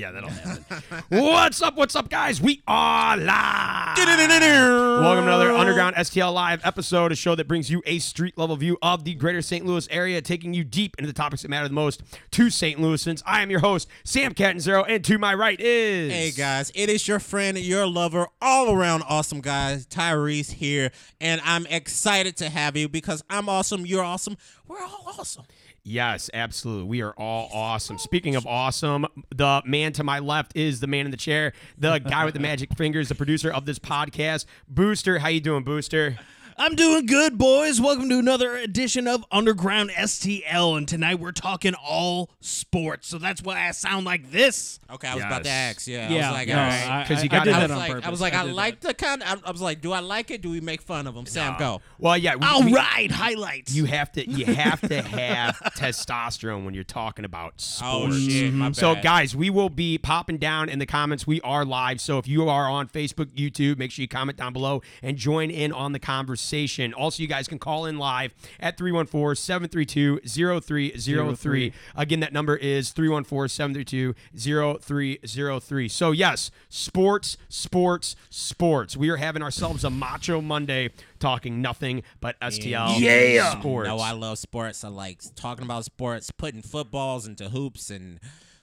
yeah, that'll happen. what's up? What's up, guys? We are live. Welcome to another Underground STL Live episode, a show that brings you a street level view of the greater St. Louis area, taking you deep into the topics that matter the most to St. Louisans. I am your host, Sam Catanzaro, and to my right is. Hey guys, it is your friend, your lover, all around awesome guy, Tyrese here, and I'm excited to have you because I'm awesome, you're awesome, we're all awesome. Yes, absolutely. We are all awesome. Speaking of awesome, the man to my left is the man in the chair, the guy with the magic fingers, the producer of this podcast, Booster. How you doing, Booster? I'm doing good, boys. Welcome to another edition of Underground STL, and tonight we're talking all sports. So that's why I sound like this. Okay, I was about to ask. Yeah, yeah, I was like, all right. I, 'Cause I- you I got did that was on like, purpose. I was like, I, did like that. the kind. I, I was like, do I like it? Do we make fun of him? Sam, go. Well, yeah. We, All we- right, highlights. You have to you have to have testosterone when you're talking about Oh sports. shit, my mm-hmm. bad. So, guys, we will be popping down in the comments. We are live. So, if you are on Facebook, YouTube, make sure you comment down below and join in on the conversation. Also, you guys can call in live at 314 732 0303. Again, that number is 314 732 0303. So, yes, sports, sports, sports. We are having ourselves a Macho Monday talking nothing but STL Yeah. sports. No, I love sports. I like talking about sports, putting footballs into hoops and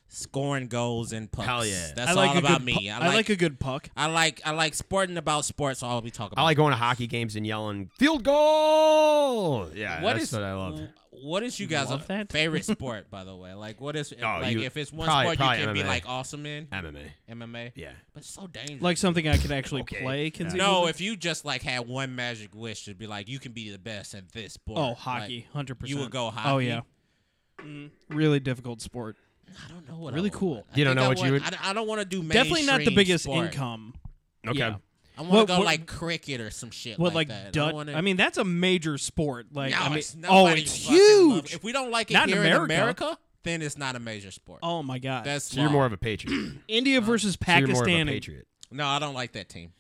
scoring goals and pucks. Hell yeah. That's I like all about me. pu- I I like, like a good puck. I like I like sporting about sports. All we talk about. I like going to hockey games and yelling field goal. Yeah, What that's is what I love. What is you guys' love that? favorite sport, by the way? Like, what is Oh, like you- if it's one probably- sport probably you can be like awesome in MMA. MMA? Yeah. But it's so dangerous. Like something I could actually Okay. play. conceivably. no, if you just like had one magic wish to be like you can be the best at this sport. oh, hockey, hundred percent. you would go hockey. Oh yeah, Mm, really difficult sport. I don't know what. Really I would cool. want. I You don't think know I what you would- I, I don't want to do Definitely not the biggest sport. income. Okay. Yeah. I want What- to go what- like cricket or some shit What like, like that. Dut- I, wanna, I mean, that's a major sport. Like, no, I mean, it's oh, it's fucking love- huge. If we don't like it Not in here America. then it's not a major sport. Oh my god. That's So you're more of a patriot. India versus so you're more of a Pakistan. and, patriot. no, I don't like that team.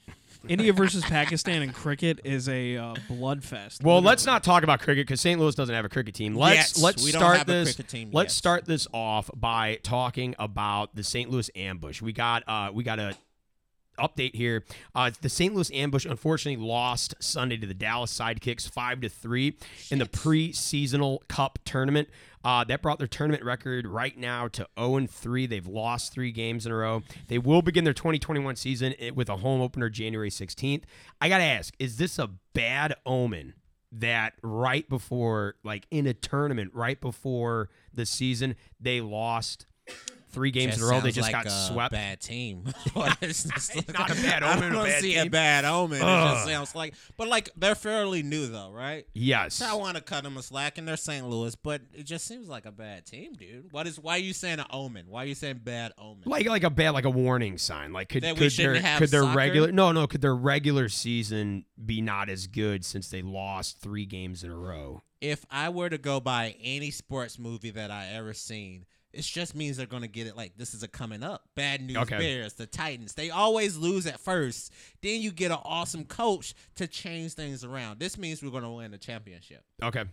India versus Pakistan in cricket is a uh, bloodfest. Well, let's not talk about cricket because St. Louis doesn't have a cricket team. Let's Yet. let's We don't start have a this. cricket team let's yet. start this off by talking about the St. Louis ambush. We got uh we got a update here. Uh, the St. Louis ambush unfortunately lost Sunday to the Dallas Sidekicks five to three in the pre-seasonal Cup tournament. Uh, that brought their tournament record right now to 0 and 3. They've lost three games in a row. They will begin their 2021 season with a home opener January 16th. I got to ask, is this a bad omen that right before, like in a tournament, right before the season, they lost three games Just in a row? They just like got a swept. Bad team. Is this? not a bad omen, a don't bad see a team. bad omen. It just sounds like, but like they're fairly new though, right? Yes. So I want to cut them a slack, and they're St. Louis, but it just seems like a bad team, dude. What is? Why are you saying an omen? Why are you saying bad omen? like like a bad like a warning sign like could could their could their soccer? regular no no could their regular season be not as good since they lost three games in a row if I were to go by any sports movie that I ever seen, it just means they're gonna get it like this is a coming up. Bad news Okay. bears, the Titans. They always lose at first. Then you get an awesome coach to change things around. This means we're gonna win the championship. okay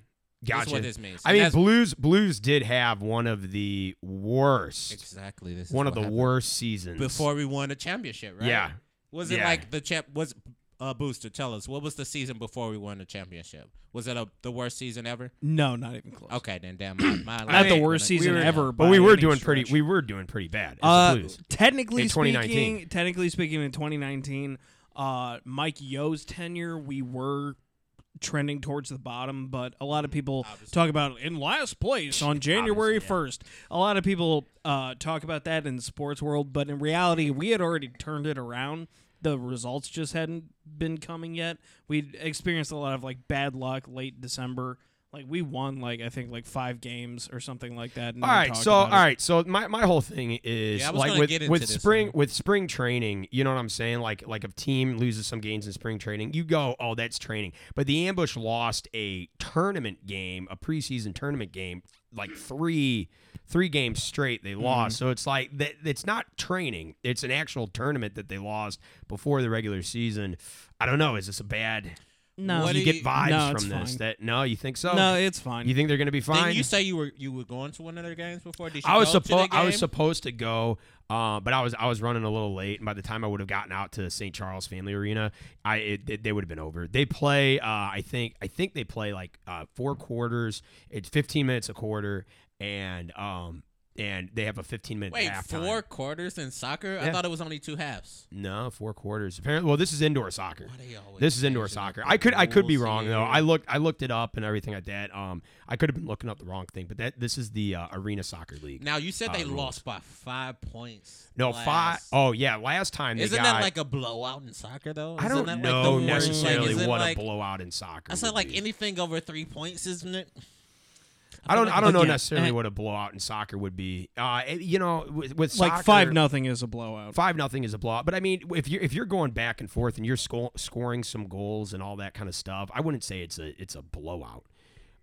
That's gotcha what this means. I And mean Blues Blues did have one of the worst exactly this is one of the happened worst seasons before we won the championship, right? yeah Was it Yeah. like the champ was uh, Booster, tell us what was the season before we won the championship? Was it a, the worst season ever? No, not even close. Okay, then damn. My, my Not life the worst gonna- season were- ever. but we were any doing pretty we were doing pretty bad as Uh, Blues technically In 2019. speaking, technically speaking, in 2019, uh, Mike Yeo's tenure, we were trending towards the bottom. But a lot of people talk about in last place on January Obviously, 1st. A lot of people uh, talk about that in the sports world, but in reality, we had already turned it around. The results just hadn't been coming yet. We'd experienced a lot of like bad luck late December. Like we won like I think like five games or something like that. and All no one right, talked so all about it. right, so my, my whole thing is Yeah, like with with spring man. with spring training, you know what I'm saying? Like like if team loses some games in spring training, you go, oh, that's training. But the ambush lost a tournament game, a preseason tournament game, like three three games straight they mm-hmm. lost. So it's like that it's not training; it's an actual tournament that they lost before the regular season. I don't know. Is this a bad? No. What Do you get you- vibes no, from this? fine. That no, you think so? no, it's fine. you think they're going to be fine? Didn't you say you were you were going to one of their games before? Did you I was the supposed I was supposed to go, uh, but I was I was running a little late, and by the time I would have gotten out to St. Charles Family Arena, I it, it- they would have been over. They play, uh, I think I think they play like uh, four quarters. It's 15 minutes a quarter, and um and they have a 15 minute Wait, halftime. four quarters in soccer? I thought it was only two halves. No, four quarters. Apparently, well, this is indoor soccer. Why they always This is indoor soccer. I could I could be wrong though. I looked I looked it up and everything like that. Um, I could have been looking up the wrong thing, but that this is the uh, arena soccer league. Now you said uh, they rules. lost by five points. No, last- five oh yeah, last time they Isn't got. that like a blowout in soccer though? I Isn't don't that know like the necessarily like, what like, a blowout in soccer. I said like be. anything over three points, isn't it? I don't. I don't know necessarily what a blowout in soccer would be. Uh, you know, with, with like soccer, five nothing is a blowout. Five nothing is a blowout, but I mean, if you're if you're going back and forth and you're sco- scoring some goals and all that kind of stuff, I wouldn't say it's a it's a blowout.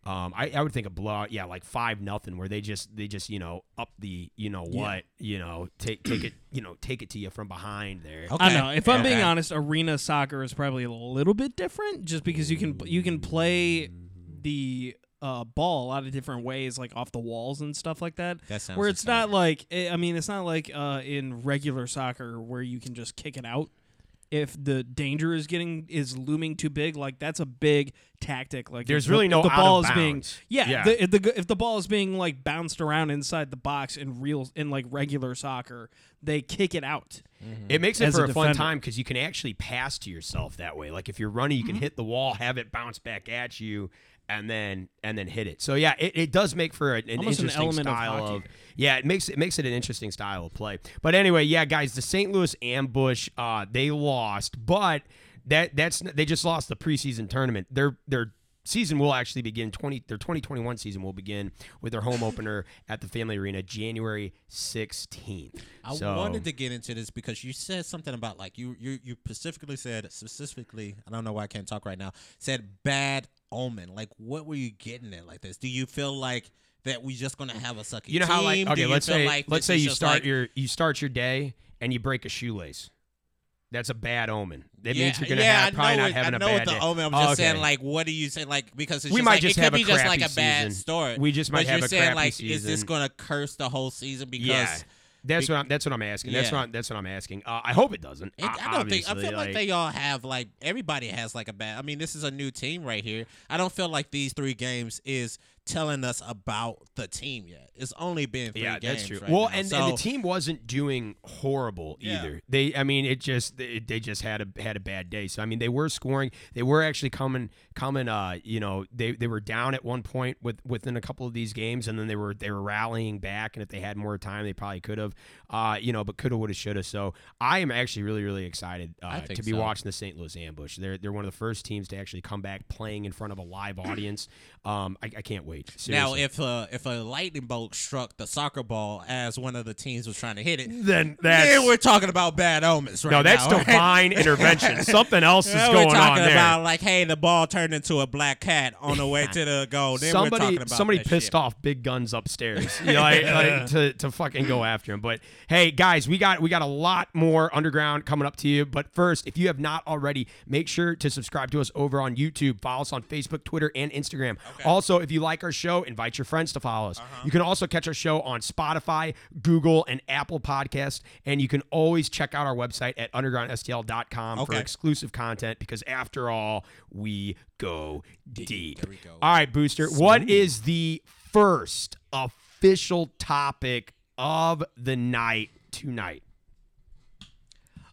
Um, I, I would think a blowout, yeah, like five nothing, where they just they just you know up the you know what you know take take it you know take it to you from behind there. Okay. I know. If I'm being honest, arena soccer is probably a little bit different, just because you can you can play the uh, ball a lot of different ways, like off the walls and stuff like that. That sounds where it's not like eh, I mean, it's not like uh, in regular soccer where you can just kick it out. If the danger is getting is looming too big, like that's a big tactic. Like There's the- really if no the ball is being yeah, Yeah. The, if the if the ball is being like bounced around inside the box in real in like regular soccer, they kick it out. It makes it As for a a, fun time because you can actually pass to yourself that way. Like if you're running, you can Mm-hmm. hit the wall, have it bounce back at you, and then and then hit it. So yeah, it, it does make for an, an Almost an interesting element of style yeah, it makes it makes it an interesting style of play. But anyway, yeah, guys, the St. Louis Ambush, uh, they lost, but that that's they just lost the preseason tournament. Their their season will actually begin 20 their 2021 season will begin with their home opener at the Family Arena January 16th. I So- wanted to get into this because you said something about like you you you specifically said specifically I don't know why I can't talk right now said bad omen like what were you getting at like this do you feel like that we just gonna have a sucky You know how like team? Okay, let's say like let's say you start like- your you start your day and you break a shoelace. That's a bad omen. That yeah, means you're gonna yeah, have probably not it- having I a know bad what the day. omen. I'm just oh, Okay. saying, like, what do you say? Like, because it's We just might like, just it have could a be just like a bad season. story. We just might but have you're a saying, crappy like, is this gonna curse the whole season? Because yeah. That's be- what I'm. That's what I'm asking. That's Yeah. what I'm, that's what I'm asking. Uh, I hope it doesn't. It, I don't think. I obviously, feel like, they all have like everybody has like a bad. I mean, this is a new team right here. I don't feel like these three games is telling us about the team yet. It's only been three Yeah, games. that's true. right well, now. and, so, and the team wasn't doing horrible Yeah. either. They, I mean, it just they, they just had a had a bad day. So I mean, they were scoring. They were actually coming coming. Uh, you know, they they were down at one point with within a couple of these games, and then they were they were rallying back. And if they had more time, they probably could have. Uh, you know, but coulda, woulda, shoulda. So I am actually really really excited uh, to be so. watching the St. Louis Ambush. They're they're one of the first teams to actually come back playing in front of a live audience. Um, I, I can't wait. now, if uh, if a lightning bolt struck the soccer ball as one of the teams was trying to hit it, then that's then we're talking about bad omens, right No, that's now, right? divine intervention. Something else is going we're talking on there. about like, hey, the ball turned into a black cat on the way to the goal. Then we're somebody talking about somebody pissed shit. off big guns upstairs you know, like, like, to, to fucking go after him but hey guys we got we got a lot more underground coming up to you but first if you have not already make sure to subscribe to us over on youtube follow us on facebook twitter and instagram also if you like our show invite your friends to follow us Uh-huh. you can also catch our show on spotify google and apple podcast and you can always check out our website at undergroundstl.com for exclusive content because after all we go deep There we go. all right, Booster. What is the first official topic of the night tonight?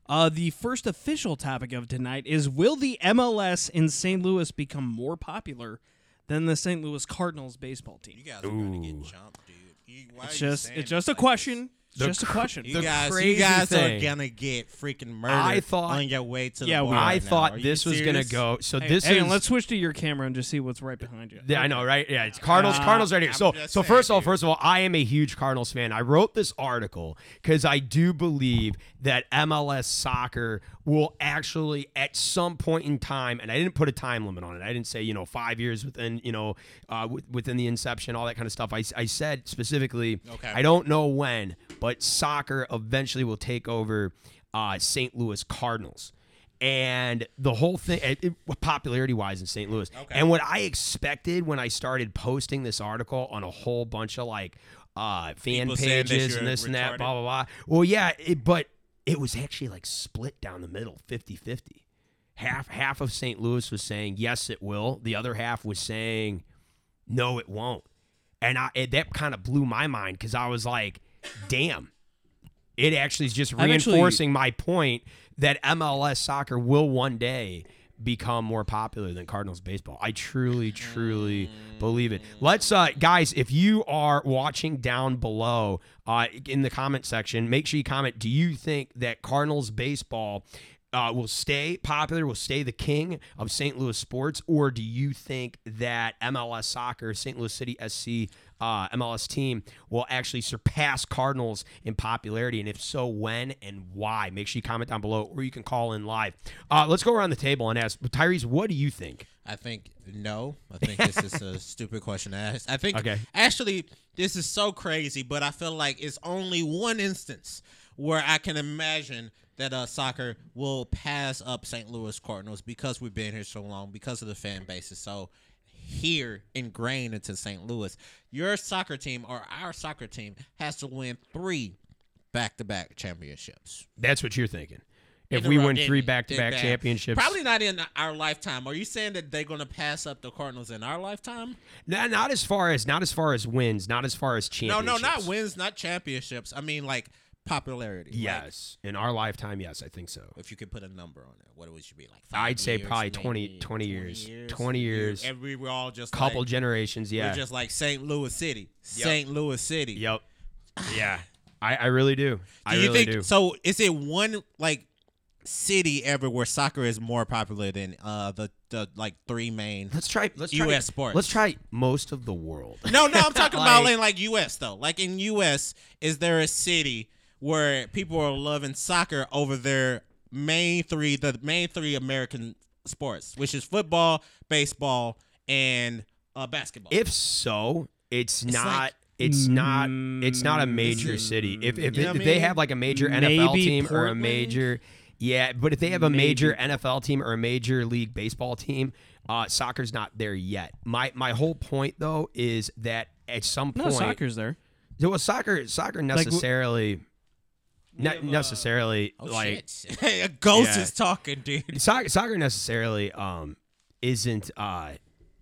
Uh, the first official topic of tonight is Will the MLS in St. Louis become more popular than the St. Louis Cardinals baseball You team? guys are gonna get jumped, dude. You, why It's are you just saying it's just a like question. It's The just a question. this? the You guys, crazy you guys thing- are gonna get freaking murdered I thought- on your way to the we bar. I right thought Are you this was gonna serious? go. So Hey, this hang is. on, let's switch to your camera and just see what's right behind you. Yeah, I know, right? Yeah, it's Cardinals. Uh, Cardinals right here. I'm So, so saying, first of all, first of all, I am a huge Cardinals fan. I wrote this article because I do believe that MLS soccer will actually, at some point in time, and I didn't put a time limit on it. I didn't say you know five years within you know uh, within the inception, all that kind of stuff. I, I said specifically, Okay. I don't know when, but soccer eventually will take over uh, St. Louis Cardinals. and the whole thing, it, it, popularity wise in St. Louis. Okay. And what I expected when I started posting this article on a whole bunch of like uh, fan People pages and this and that, blah, blah, blah. Well, yeah, it, but it was actually like split down the middle 50 50. Half, half of St. Louis was saying, yes, it will. The other half was saying, no, it won't. And I, it, that kind of blew my mind because I was like, damn. It actually is just actually- reinforcing my point that MLS soccer will one day become more popular than Cardinals baseball. I truly, truly believe it. Let's, uh, guys, if you are watching down below uh, in the comment section, make sure you comment. Do you think that Cardinals baseball uh, will stay popular, will stay the king of St. Louis sports, or do you think that MLS soccer, St. Louis City SC uh, MLS team, will actually surpass Cardinals in popularity? And if so, when and why? Make sure you comment down below, or you can call in live. Uh, let's go around the table and ask Tyrese, what do you think? I think no. I think this is a stupid question to ask. I think Okay. actually this is so crazy, but I feel like it's only one instance where I can imagine that uh, soccer will pass up St. Louis Cardinals because we've been here so long, because of the fan base is so here ingrained into St. Louis. Your soccer team or our soccer team has to win three back-to-back championships. That's what you're thinking. If In we win three back-to-back championships, Probably not in our lifetime. Are you saying that they're going to pass up the Cardinals in our lifetime? not, not as far as not as far as wins, not as far as championships. No, no, not wins, not championships. I mean, like popularity. Like, Yes, in our lifetime, yes, I think so. if you could put a number on it, what would you be like? Five I'd say probably 20 maybe 20 years. 20 years. And we were all just a Couple like, generations, yeah. We're just like St. Louis City. St. Louis City. Yep. Yeah. I, I really do. Do I you really think do. so? Is it one like city ever where soccer is more popular than uh the the like three main? Let's try. Let's try. US sports. Let's try most of the world. No, no, I'm talking about in like U.S. though. Like in U.S., is there a city where people are loving soccer over their main three, the main three American sports, which is football, baseball, and uh, basketball? If so, it's, not. like- it's not. It's not a major it- city. If if, You know if what I they have like a major NFL Maybe team or a major, yeah. But if they have a major NFL team or a major league baseball team, uh, soccer's not there yet. My my whole point though is that at some point, No, point, soccer's there. well, soccer soccer w- necessarily. Not have, uh, necessarily oh like shit! a ghost Yeah. is talking, dude. soccer, soccer necessarily um isn't uh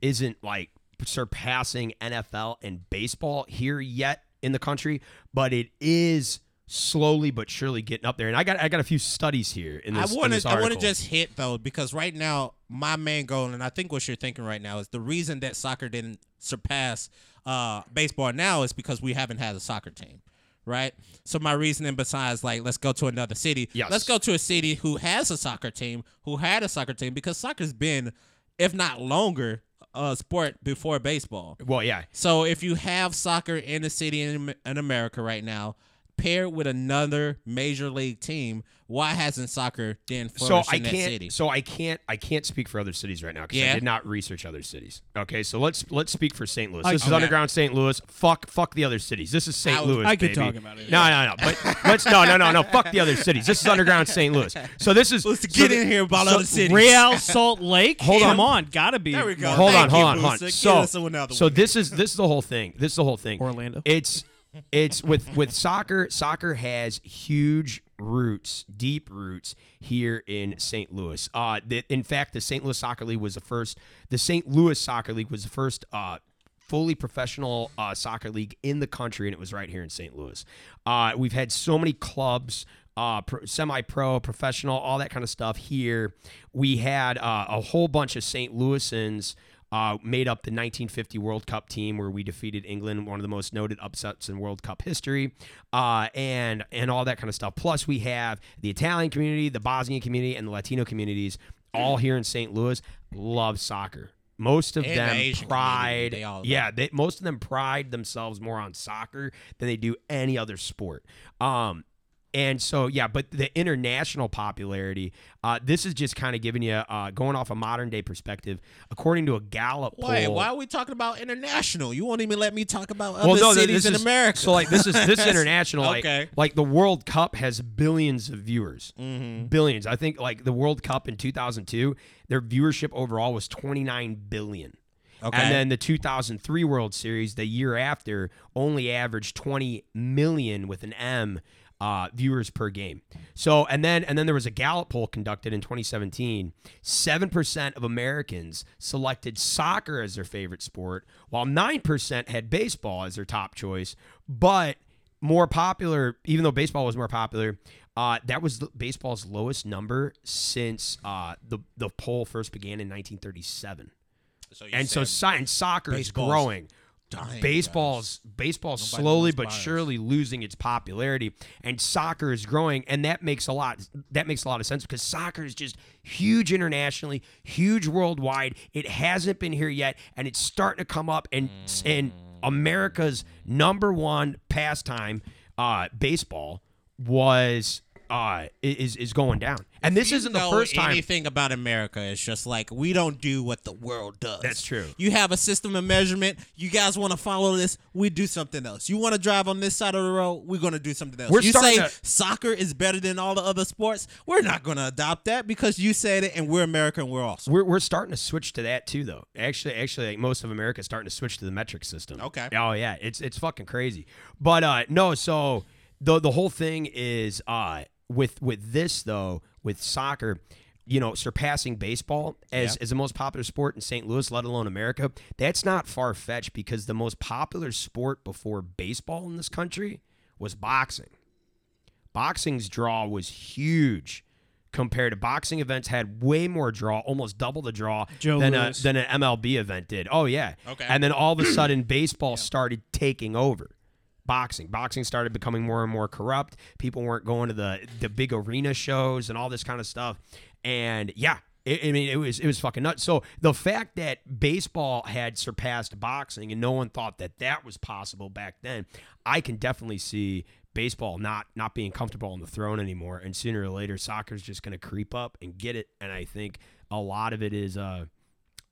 isn't like surpassing NFL and baseball here yet in the country, but it is slowly but surely getting up there. And I got I got a few studies here in I this. in want to. I want to just hit though because right now my main goal, and I think what you're thinking right now is the reason that soccer didn't surpass uh, baseball now is because we haven't had a soccer team, right? So my reasoning, besides like let's go to another city, Yes. let's go to a city who has a soccer team, who had a soccer team, because soccer's been, if not longer, a sport before baseball. well, yeah. So if you have soccer in a city in, in America right now, paired with another major league team, why hasn't soccer then So flourished I in that can't. city? So I can't. I can't speak for other cities right now because I did not research other cities. Okay, so let's let's speak for St. Louis. I- This is underground St. Louis. Fuck fuck the other cities. This is St. I Louis. I could baby. talk about it. No, no, no. But let's no, no, no, no. Fuck the other cities. This is underground St. Louis. So this is Let's so get the- in here about so other cities. Real Salt Lake. Hold Come on. on, gotta be. There we go. more- Hold on, Thank hold you, on, hold on. Booster. So, Give us another so this is this is the whole thing. This is the whole thing. Orlando. It's it's with with soccer. Soccer has huge roots, deep roots here in St. Louis. Uh, the, in fact, the St. Louis Soccer League was the first. The St. Louis Soccer League was the first. Uh, fully professional uh, soccer league in the country, and it was right here in St. Louis. Uh, we've had so many clubs, uh, pro, semi-pro, professional, all that kind of stuff here. We had uh, a whole bunch of St. Louisans uh, made up the 1950 World Cup team where we defeated England, one of the most noted upsets in World Cup history, uh, and and all that kind of stuff. Plus, we have the Italian community, the Bosnian community, and the Latino communities all here in St. Louis. Love soccer. Most of And them community, pride, they yeah, they, most of them pride themselves more on soccer than they do any other sport. Um, and so yeah, but the international popularity, uh, this is just kind of giving you uh, going off a modern day perspective. According to a Gallup Wait, poll, why are we talking about international? You won't even let me talk about other well, no, cities this in is, America. So like this is this is international. like, like the World Cup has billions of viewers, Mm-hmm. billions. I think like the World Cup in 2002, their viewership overall was 29 billion. Okay. And then the 2003 World Series, the year after, only averaged 20 million with an M uh, viewers per game. So, and then and then there was a Gallup poll conducted in 2017. Seven percent of Americans selected soccer as their favorite sport, while nine percent had baseball as their top choice. But more popular, even though baseball was more popular, uh, that was the, baseball's lowest number since uh, the the poll first began in 1937 so and so and soccer is growing. Dying, baseball's baseball's Nobody slowly but surely losing its popularity, and soccer is growing, and that makes a lot that makes a lot of sense because soccer is just huge internationally, huge worldwide. It hasn't been here yet, and it's starting to come up, and and America's number one pastime, uh, baseball, was uh is is going down, and this you isn't the first time. anything about America. It's just like we don't do what the world does. That's true. You have a system of measurement. You guys want to follow this? We do something else. You want to drive on this side of the road? We're going to do something else. We're you say to- soccer is better than all the other sports? We're not going to adopt that because you said it, and we're American. and we're awesome. We're, we're starting to switch to that too, though. Actually, actually, like most of America is starting to switch to the metric system. Okay. Oh yeah, it's it's fucking crazy. But uh, no, so the the whole thing is uh with with this though with soccer. You know, surpassing baseball as, Yeah. as the most popular sport in St. Louis, let alone America, that's not far fetched because the most popular sport before baseball in this country was boxing boxing's draw was huge compared to boxing events had way more draw, almost double the draw Joe than a, than an MLB event did. Oh yeah. Okay. And then all of a sudden baseball started taking over. Boxing, boxing started becoming more and more corrupt. People weren't going to the the big arena shows and all this kind of stuff. And yeah, I mean, it was it was fucking nuts. So the fact that baseball had surpassed boxing and no one thought that that was possible back then, I can definitely see baseball not not being comfortable on the throne anymore. And sooner or later, soccer's just going to creep up and get it. And I think a lot of it is uh,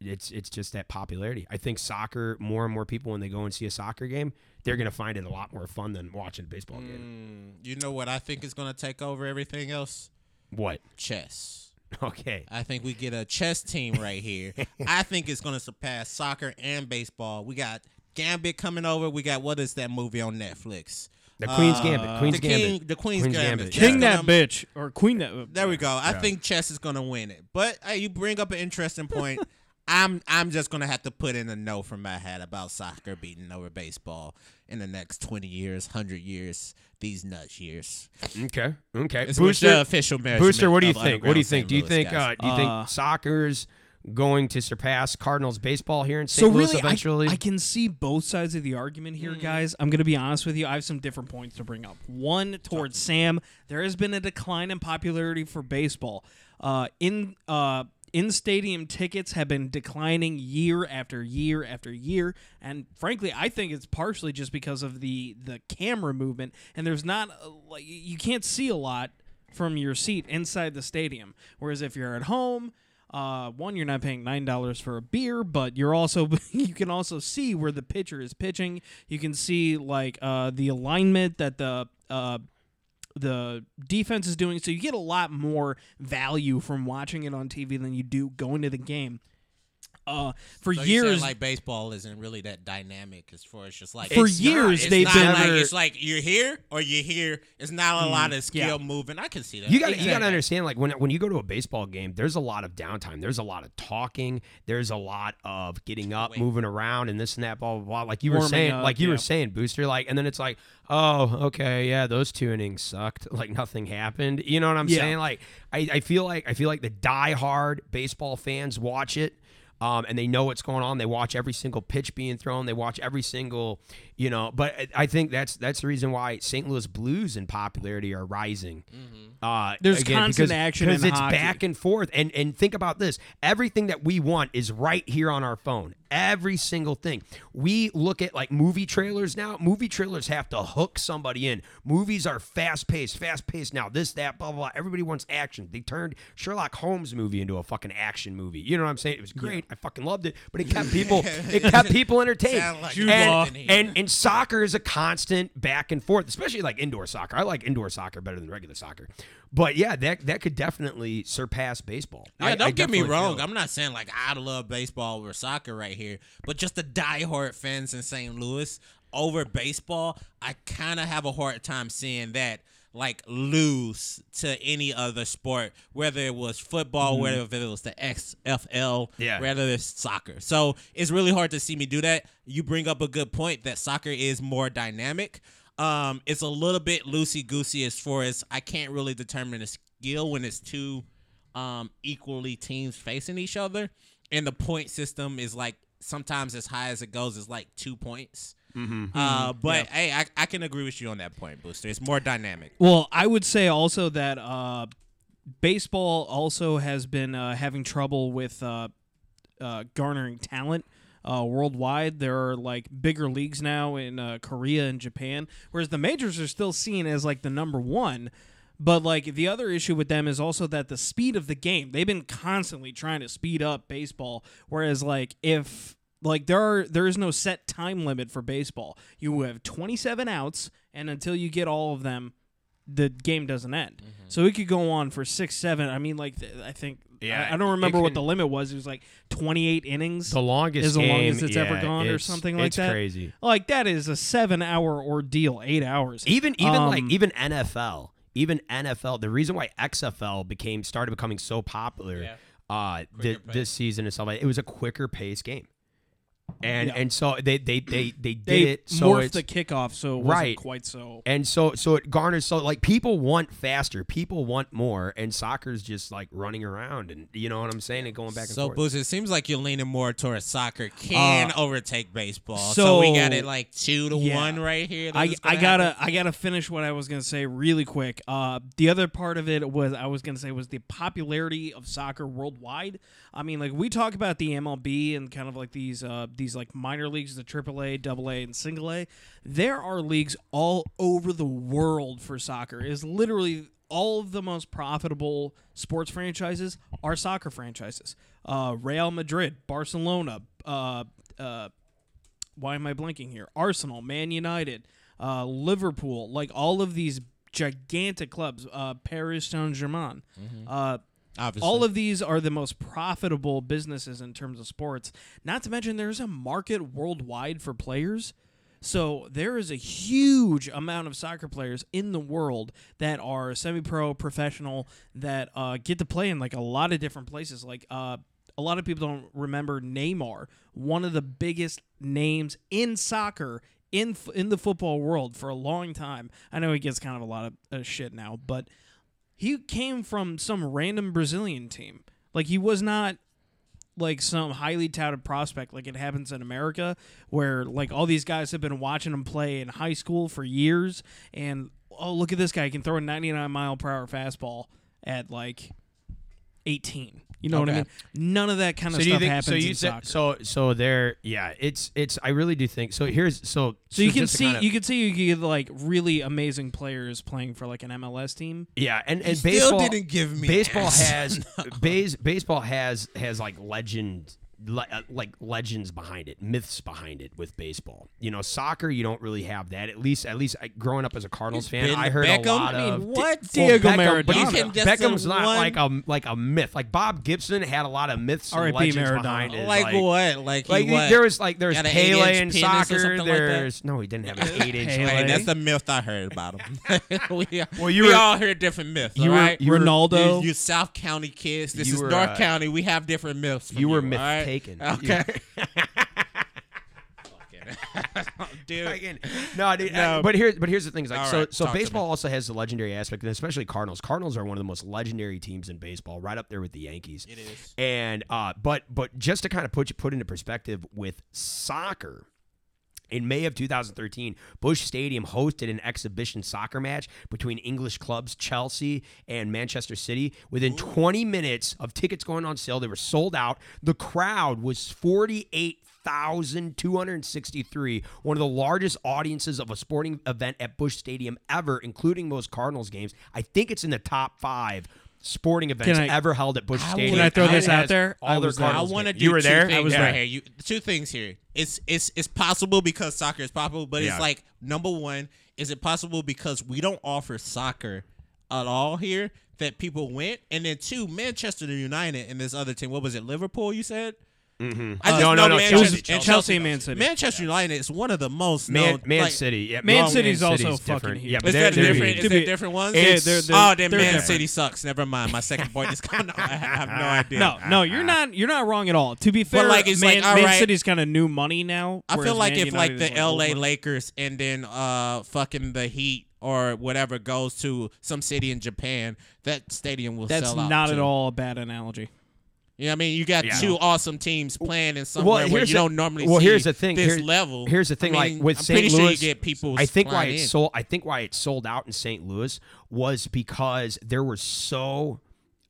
it's it's just that popularity. I think soccer, more and more people when they go and see a soccer game, they're going to find it a lot more fun than watching a baseball game. Mm, you know what I think is going to take over everything else? What? Chess. Okay. I think we get a chess team right here. I think it's going to surpass soccer and baseball. We got Gambit coming over. We got what is that movie on Netflix? The Queen's Uh, Gambit. Queen's the Gambit. King, the Queen's, Queen's Gambit. Gambit, King gonna- that bitch or queen that. There we go. I think chess is going to win it. But hey, you bring up an interesting point. I'm I'm just gonna have to put in a no from my hat about soccer beating over baseball in the next twenty years, hundred years, these nuts years. Okay. Okay. It's Booster, the official. Booster, what do you think? What do you think? St. Do you Louis think guys. uh, do you Uh, think soccer's going to surpass Cardinals baseball here in St. So Louis really, I- eventually? I, can see both sides of the argument here, guys. I'm going to be honest with you. I have some different points to bring up. One towards Sam, there has been a decline in popularity for baseball. Uh, in uh, in stadium tickets have been declining year after year after year, and frankly, I think it's partially just because of the the camera movement. And there's not uh, like you can't see a lot from your seat inside the stadium. Whereas if you're at home, uh, one, you're not paying nine dollars for a beer, but you're also you can also see where the pitcher is pitching. You can see like uh, the alignment that the uh, the defense is doing. So you get a lot more value from watching it on TV than you do going to the game. Uh, for So years, like baseball isn't really that dynamic as far as just like For It's years, not, they've it's been- like it's like you're here or you're here. It's not a lot of skill yeah. moving. I can see that. You got you got to understand like when when you go to a baseball game, there's a lot of downtime. There's a lot of talking. There's a lot of getting up, Wait. moving around, and this and that, blah blah blah. Like you were saying, up, like you were saying, booster. Like, and then it's like, oh, okay, yeah, those two innings sucked. Like nothing happened. You know what I'm Yeah. saying? Like, I, I feel like I feel like the diehard baseball fans watch it. Um, and they know what's going on. They watch every single pitch being thrown. They watch every single, you know. But I- I think that's that's the reason why St. Louis Blues in popularity are rising. Uh, There's again, constant because, action because it's hockey. back and forth. And and think about this: everything that we want is right here on our phone. Every single thing. We look at like movie trailers now. Movie trailers have to hook somebody in. Movies are fast paced, fast paced now. This, that, blah, blah, blah. Everybody wants action. They turned Sherlock Holmes movie into a fucking action movie. You know what I'm saying? It was great. I fucking loved it, but it kept people it kept people entertained. Like Jude and, and and soccer is a constant back and forth, especially like indoor soccer. I like indoor soccer better than regular soccer. But yeah, that that could definitely surpass baseball. Yeah, I- don't I get me wrong. feel. I'm not saying like I love baseball over soccer right here, but just the diehard fans in St. Louis over baseball, I kind of have a hard time seeing that like lose to any other sport, whether it was football, whether it was the XFL, Yeah. whether it's soccer. So it's really hard to see me do that. You bring up a good point that soccer is more dynamic. Um, it's a little bit loosey goosey as far as I can't really determine the skill when it's two um, equally teams facing each other, and the point system is like sometimes as high as it goes is like two points. Uh, but hey, I, I can agree with you on that point, Booster. It's more dynamic. Well, I would say also that uh, baseball also has been uh, having trouble with uh, uh, garnering talent. Uh, worldwide, there are like bigger leagues now in uh, Korea and Japan, whereas the majors are still seen as like the number one. But like the other issue with them is also that the speed of the game. They've been constantly trying to speed up baseball. Whereas like if like there are there is no set time limit for baseball. You have 27 outs, and until you get all of them, the game doesn't end. So it could go on for six, seven. I mean, like th- I think Yeah, I, I don't it remember what the limit was. It was like 28 innings. the longest is the game, longest it's ever yeah, gone or something like it's that. crazy. Like that is a seven-hour ordeal, eight hours. Even even like Um, even NFL, even NFL. The reason why XFL became started becoming so popular Yeah. uh thi- Quicker pace. this season and stuff like it was a quicker pace game. And Yeah. and so they they they they did they it so morphed it's the kickoff, so it wasn't Right. quite so. and so so it garners so like people want faster, people want more, and soccer's just like running around and you know what I'm saying and going back and So, forth. Booster, it seems like you're leaning more towards soccer can Uh, overtake baseball. So, we got it like two to Yeah. one right here. I, I gotta happen. I gotta finish what I was gonna say really quick. Uh, the other part of it was I was gonna say was the popularity of soccer worldwide. I mean, like we talk about the MLB and kind of like these uh, these like minor leagues, the AAA, AA, and Single A. There are leagues all over the world for soccer. It is literally all of the most profitable sports franchises are soccer franchises. Uh, Real Madrid, Barcelona, uh, uh, why am I blanking here? Arsenal, Man United, uh, Liverpool, like all of these gigantic clubs, uh, Paris Saint Germain. Uh, Obviously. all of these are the most profitable businesses in terms of sports. Not to mention, there's a market worldwide for players. So there is a huge amount of soccer players in the world that are semi-pro, professional, that uh, get to play in like a lot of different places. Like uh, a lot of people don't remember Neymar, one of the biggest names in soccer in in the football world for a long time. I know he gets kind of a lot of uh, shit now, but he came from some random Brazilian team. Like he was not like some highly touted prospect like it happens in America where like all these guys have been watching him play in high school for years and oh look at this guy he can throw a 99 mile per hour fastball at like 18 you know what I mean? None of that kind of so stuff think happens so you in said soccer. so so there yeah it's it's I really do think so here's so so you can just to see kinda- you can see you get like really amazing players playing for like an MLS team. Yeah and and Still baseball didn't give me baseball ass. has base, baseball has has like legend le, uh, like legends behind it myths behind it with baseball you know soccer you don't really have that at least at least I, growing up as a Cardinals fan I heard Beckham? a lot I mean, of what? Diego Beckham, but Maradona. he's- You Beckham's not one- like a like a myth like Bob Gibson had a lot of myths and R.I.P. legends Maradona. behind it like, what? Like, like what? there was like there's Pele in soccer. something like there's no, he didn't have an eight inch. Pele. Hey, that's the myth I heard about him. we, Well, you we were- all heard different myths. you all were- right? you Ronaldo You, you South County kids. This is North uh, County. We have different myths. You were all myth right? taken. Okay. Dude. Fucking- no, dude. No. uh, but here's but here's the thing. Is like All so right, so baseball also has the legendary aspect, and especially Cardinals. Cardinals are one of the most legendary teams in baseball, right up there with the Yankees. It is. And uh, but but just to kind of put you put into perspective with soccer, In May of 2013, Busch Stadium hosted an exhibition soccer match between English clubs Chelsea and Manchester City. Within 20 minutes of tickets going on sale, they were sold out. The crowd was 48,263, one of the largest audiences of a sporting event at Busch Stadium ever, including most Cardinals games. I think it's in the top five sporting events I- ever held at Busch I Stadium. Can I throw this out there? I All their there. I want to do You were two there? things I was right there. here. You, two things here. It's it's it's possible because soccer is popular, but Yeah. it's like number one, is it possible because we don't offer soccer at all here that people went, and then two, Manchester United and this other team. What was it? Liverpool? You said. Mhm. I just no, know no, no. Manchester- Chelsea, and Chelsea. Chelsea Man City. Manchester United is one of the most Man, known. Man like, City. Yeah, Man well, City's also City's fucking different. huge. Yeah, but Is they're, that they're different? huge. Is To there different ones? Yeah, they're- they're- oh, then Man different. City sucks. Never mind. My second point is coming. I have no idea. No, no, you're not. You're not wrong at all. To be fair, like, it's Man, like, all Man. City's kind of new money now. I feel like Man if like the LA. Lakers and then uh fucking the Heat or whatever goes to some city in Japan, that stadium will That's sell out. not too. at all a bad analogy. You know what I mean? You got Yeah. two awesome teams playing in somewhere where you the- don't normally well, see here's the thing. this Here- level. Here's the thing. I mean, like with I'm St. Louis, sure you get people. I think why it in. sold. I think why it sold out in St. Louis was because there were so.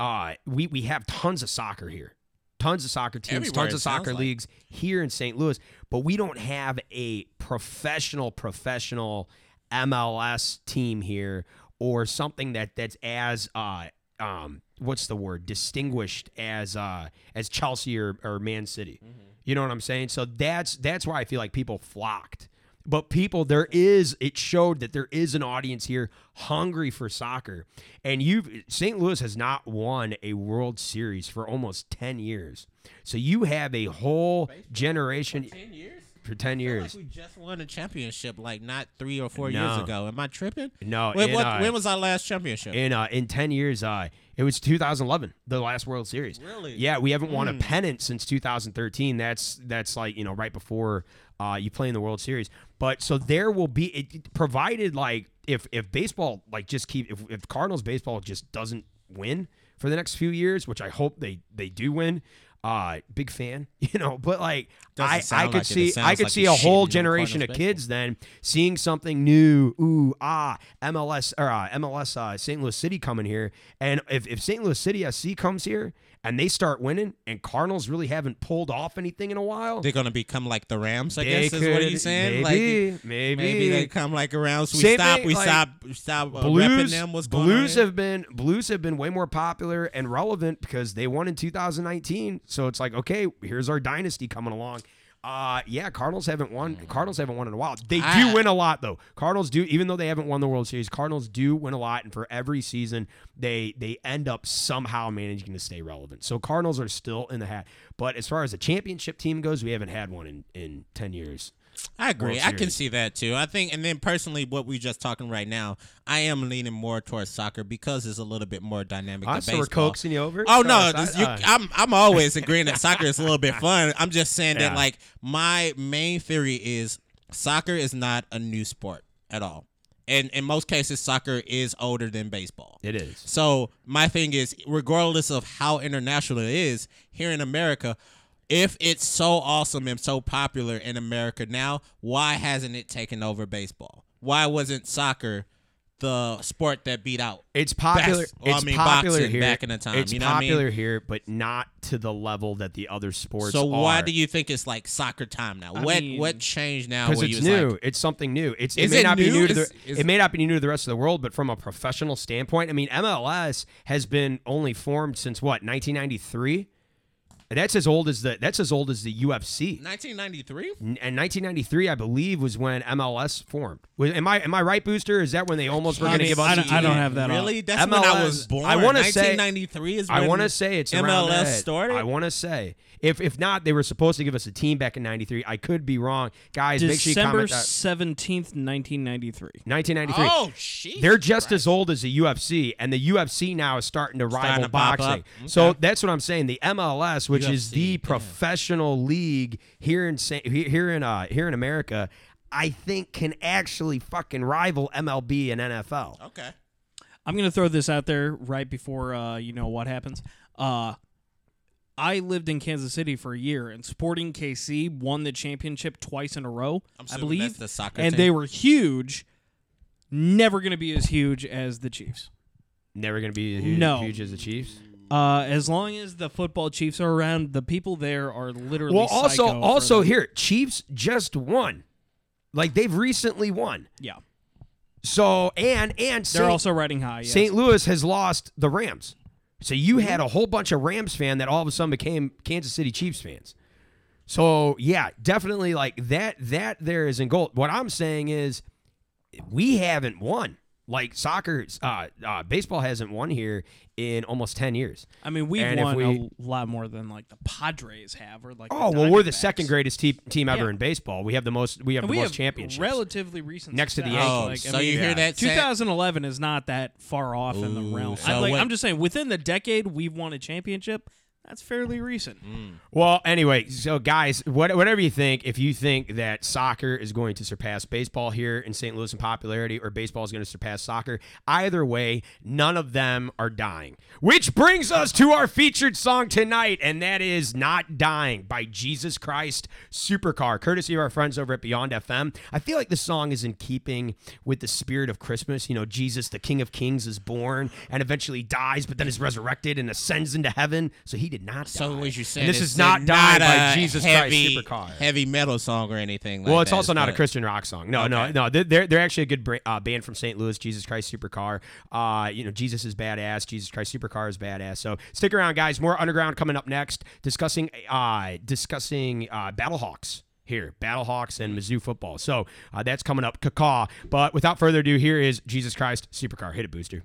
Uh, we we have tons of soccer here, tons of soccer teams, Everywhere, tons of soccer like. leagues here in St. Louis, but we don't have a professional professional MLS team here or something that that's as uh um what's the word distinguished as uh as Chelsea or, or Man City. You know what I'm saying? So that's that's why I feel like people flocked. But people, there is it showed that there is an audience here hungry for soccer. And you've St. Louis has not won a World Series for almost ten years. So you have a whole generation ten years. For ten I feel years. Like we just won a championship like not three or four No. years ago. Am I tripping? No, Wait, in, what, uh, when was our last championship? in uh, in 10 years uh it was 2011 the last world series Really? yeah we haven't won a Mm. pennant since 2013 that's that's like you know right before uh you play in the world series but so there will be it provided like if if baseball like just keep if, if cardinals baseball just doesn't win for the next few years which i hope they they do win uh big fan you know but like Doesn't i i could like see i could like see a whole generation of Cardinals kids then seeing something new. Ooh ah mls or uh, mls uh, st louis city coming here. And if, if st louis city sc comes here and they start winning and cardinals really haven't pulled off anything in a while They're gonna become like the Rams. I they guess is what could- you saying. maybe like maybe maybe they come like around. So we Same stop. thing, we like, stop. We stop uh, Blues, them. What's going Blues have been Blues have been way more popular and relevant because they won in 2019. So it's like, okay, here's our dynasty coming along. Uh yeah, Cardinals haven't won. Cardinals haven't won in a while. They do I- win a lot though. Cardinals do, even though they haven't won the World Series. Cardinals do win a lot, and for every season, they they end up somehow managing to stay relevant. So Cardinals are still in the hat. But as far as a championship team goes, we haven't had one in in ten years. I agree. I can see that too. I think, and then personally, what we're just talking right now, I am leaning more towards soccer because it's a little bit more dynamic than so we're coaxing you over. Oh no, this, you, I'm I'm always agreeing that soccer is a little bit fun. I'm just saying Yeah. that like my main theory is soccer is not a new sport at all, and in most cases, soccer is older than baseball. it is. So my thing is, regardless of how international it is here in America, if it's so awesome and so popular in America now, why hasn't it taken over baseball? Why wasn't soccer the sport that beat out? It's popular. Best- well, I it's mean, popular boxing here. back in the time, It's you know what I mean? popular here, but not to the level that the other sports. So why do you think it's like soccer time now? I what mean- what changed now? Because it's you new. like- it's something new. It's it Is may it not be new? new to the. Is- is- it may not be new to the rest of the world, but from a professional standpoint, I mean, MLS has been only formed since what 1993. That's as old as the. That's as old as the UFC. 1993. And 1993, I believe, was when MLS formed. Was- Am I am I right, Booster? Is that when they almost were going to give us? I a don't- I don't have that Really? That's when I was born. I wanna say- 1993 is. I when want to say it's around MLS that. started. I want to say if if not, they were supposed to give us a team back in '93. I could be wrong, guys. make sure you December comment that. seventeenth, nineteen ninety three. 1993. Oh, shit. They're just as old as the UFC, and the UFC now is starting to rival Starting to boxing. up. So that's what I'm saying. The MLS, which is UFC, the yeah. professional league here in Sa- here in uh here in America, I think can actually fucking rival MLB and NFL. Okay. I'm gonna throw this out there right before uh, you know what happens. Uh, I lived in Kansas City for a year, and Sporting KC won the championship twice in a row, I'm I believe. that's the soccer and team. they were huge. Never going to be as huge as the Chiefs. Never going to be as huge, No. huge as the Chiefs. Uh, as long as the football Chiefs are around, the people there are literally. Well, also, psycho for also them. here, Chiefs just won. Like they've recently won. yeah, So and and they're Saint, also riding high. Yes. St. Louis has lost the Rams. So you had mm-hmm. a whole bunch of Rams fan that all of a sudden became Kansas City Chiefs fans. So yeah, definitely like that. That there is in gold. What I'm saying is, we haven't won. Like soccer, uh, uh, baseball hasn't won here in almost ten years. I mean, we've And won we- a lot more than like the Padres have, or like. Oh the well, we're the second greatest te- team ever Yeah. in baseball. We have the most. We have And the we most have championships. relatively recent. Next to the success. oh, Like, I so mean, you hear that? Sam? 2011 is not that far off in the realm. so I, like, what- I'm just saying, within the decade, we've won a championship. That's fairly recent. Mm. Well, anyway, so guys, what, whatever you think, if you think that soccer is going to surpass baseball here in St. Louis in popularity or baseball is going to surpass soccer, either way, none of them are dying. Which brings us to our featured song tonight, and that is Not Dying by Jesus Christ Supercar, courtesy of our friends over at Beyond FM. I feel like the song is in keeping with the spirit of Christmas. You know, Jesus, the King of Kings, is born and eventually dies, but then is resurrected and ascends into heaven. So he did not So die. what you saying? And this is not dying by Jesus heavy, Christ Supercar. heavy metal song or anything. Like well, it's that. also not a Christian rock song. No, no, Okay. no. They're- They're they're actually a good bra- uh, band from St. Louis. Jesus Christ Supercar. Uh, you know, Jesus is badass. Jesus Christ Supercar is badass. So stick around, guys. More underground coming up next. Discussing uh discussing uh Battlehawks. Here, Battlehawks and Mizzou football. So uh, that's coming up, cacaw. But without further ado, here is Jesus Christ Supercar. Hit it, booster.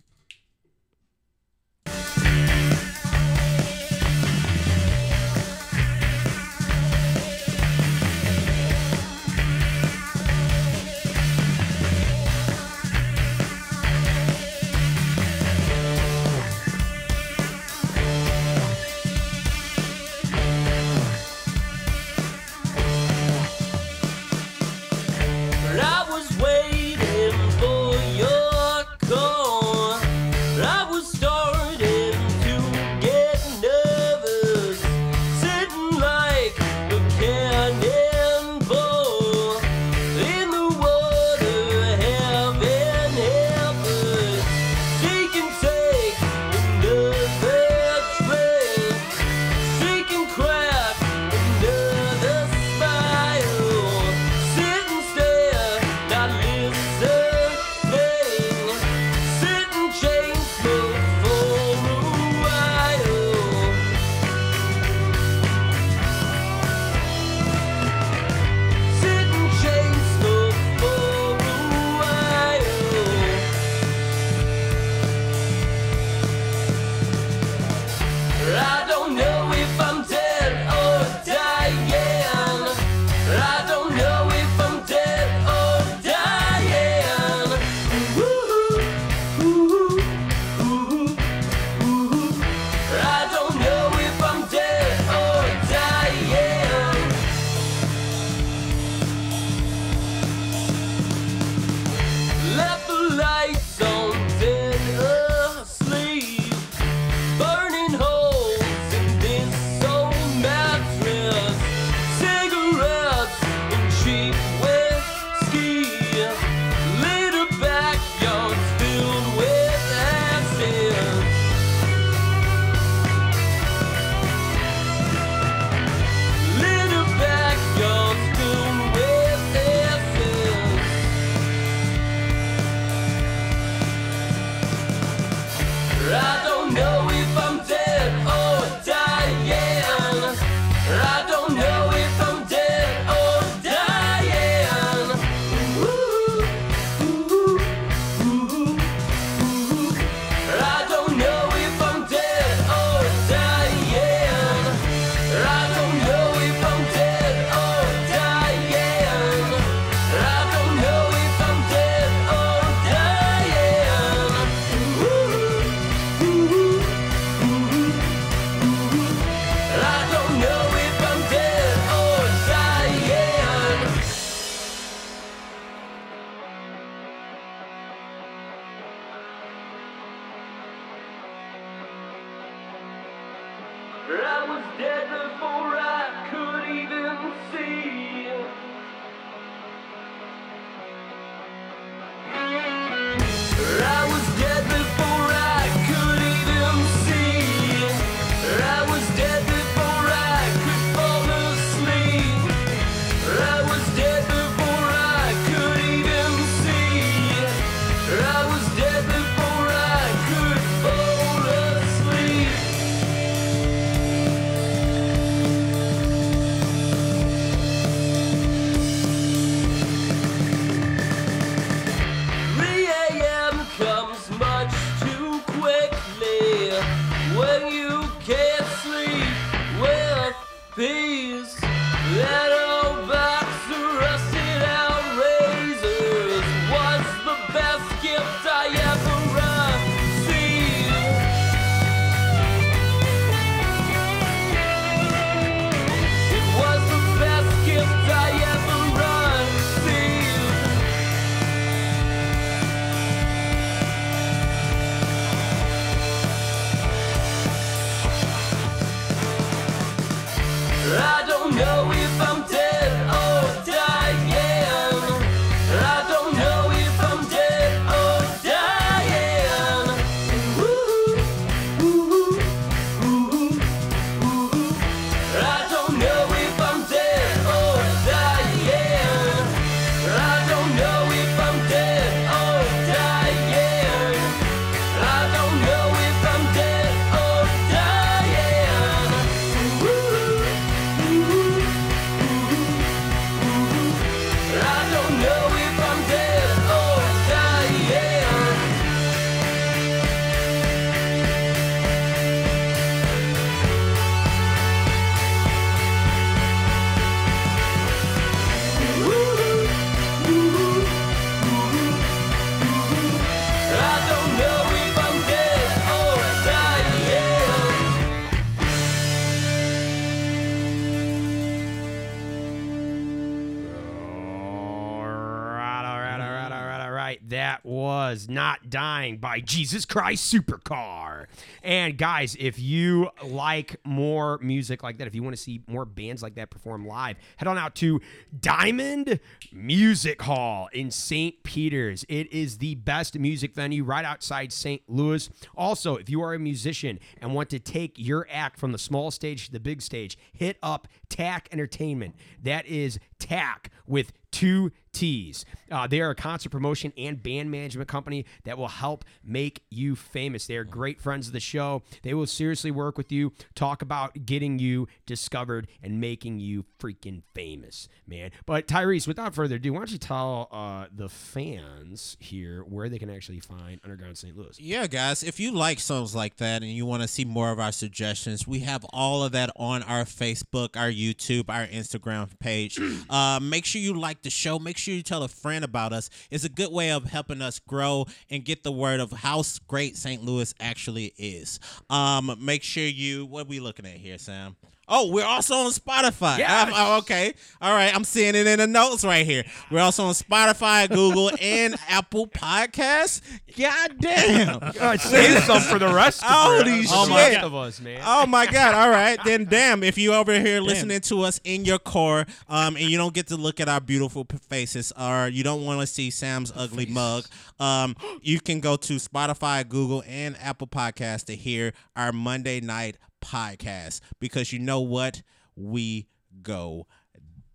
Dying by Jesus Christ Supercar. And guys, if you like more music like that, if you want to see more bands like that perform live, head on out to Diamond Music Hall in St. Peters. It is the best music venue right outside St. Louis. Also, if you are a musician and want to take your act from the small stage to the big stage, hit up TAC Entertainment. That is TAC with two T's. Uh, they are a concert promotion and band management company that will help make you famous. They are great friends of the show. They will seriously work with you, talk about getting you discovered and making you freaking famous, man. But Tyrese, without further ado, why don't you tell uh, the fans here where they can actually find Underground St. Louis? Yeah, guys, if you like songs like that and you want to see more of our suggestions, we have all of that on our Facebook, our YouTube, our Instagram page. Uh, make sure you like the show. Make sure you tell a friend about us. It's a good way of helping us grow and get the word of how great St. Louis actually is. Um, make sure you, what are we looking at here, Sam? Oh, we're also on Spotify. Yes. Oh, okay. All right. I'm seeing it in the notes right here. We're also on Spotify, Google, and Apple Podcasts. God damn. Uh, save some for the rest of, Holy all shit. of us, man. Oh my God! All right, then, damn. If you over here listening to us in your car, um, and you don't get to look at our beautiful faces, or you don't want to see Sam's ugly mug, um, you can go to Spotify, Google, and Apple Podcasts to hear our Monday night podcast. Because you know what, we go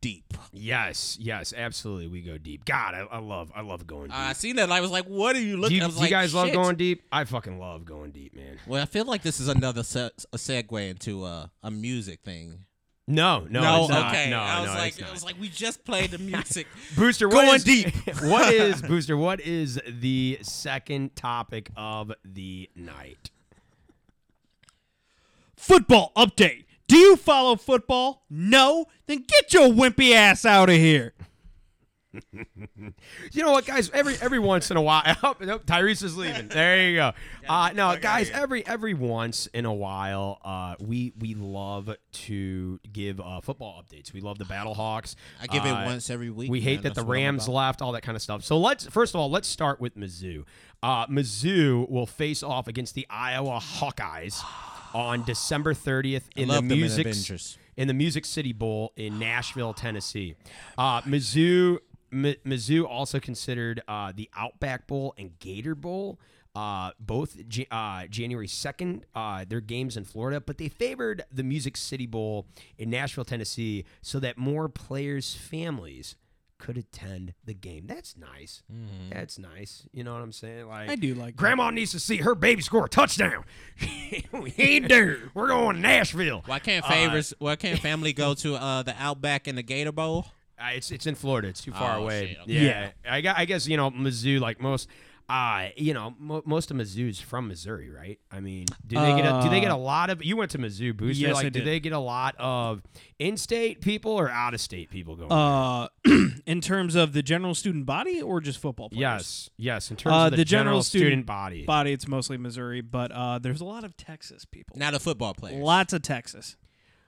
deep. Yes, yes, absolutely. We go deep. God, I, I love, I love going deep. I seen that. I was like, "What are you do looking?" you, I was do you like, guys love "Shit." going deep? I fucking love going deep, man. Well, I feel like this is another se- a segue into uh, a music thing. No, no, not. okay. No, I was no, like. I was like, we just played the music. Booster, what Going is- deep. what is Booster? What is the second topic of the night? Football update. Do you follow football? No? Then get your wimpy ass out of here. You know what, guys? Every every once in a while, oh, nope, Tyrese is leaving. There you go. Uh, no, guys. Every every once in a while, uh, we we love to give uh, football updates. We love the Battlehawks. I give it Uh, once every week. We hate man. that the Rams about. left, all that kind of stuff. So let's first of all let's start with Mizzou. Uh, Mizzou will face off against the Iowa Hawkeyes on December 30th in the them in Music in the Music City Bowl in Nashville, Tennessee. Uh, Mizzou M- Mizzou also considered uh, the Outback Bowl and Gator Bowl. Uh, both J- uh, January 2nd, uh, their games in Florida, but they favored the Music City Bowl in Nashville, Tennessee, so that more players' families could attend the game. That's nice. That's nice. You know what I'm saying? Like I do like that. Grandma needs to see her baby score a touchdown. we ain't there. We're going to Nashville. Why can't favors? why can't family go to uh, the Outback and the Gator Bowl? Uh, it's it's in Florida. It's too far Oh, away. shit, okay. Yeah. I, gu- I guess you know Mizzou, like most, uh, you know, mo- most of Mizzou's from Missouri, right? I mean, do they get a, do they get a lot of? You went to Mizzou, Booster. Yes, like, I do did. they get a lot of in-state people or out-of-state people going? Uh, in terms of the general student body or just football players? yes, yes. In terms Uh, of the, the general, general student, student body, Body, it's mostly Missouri, but uh, there's a lot of Texas people. Not a football player. Lots of Texas.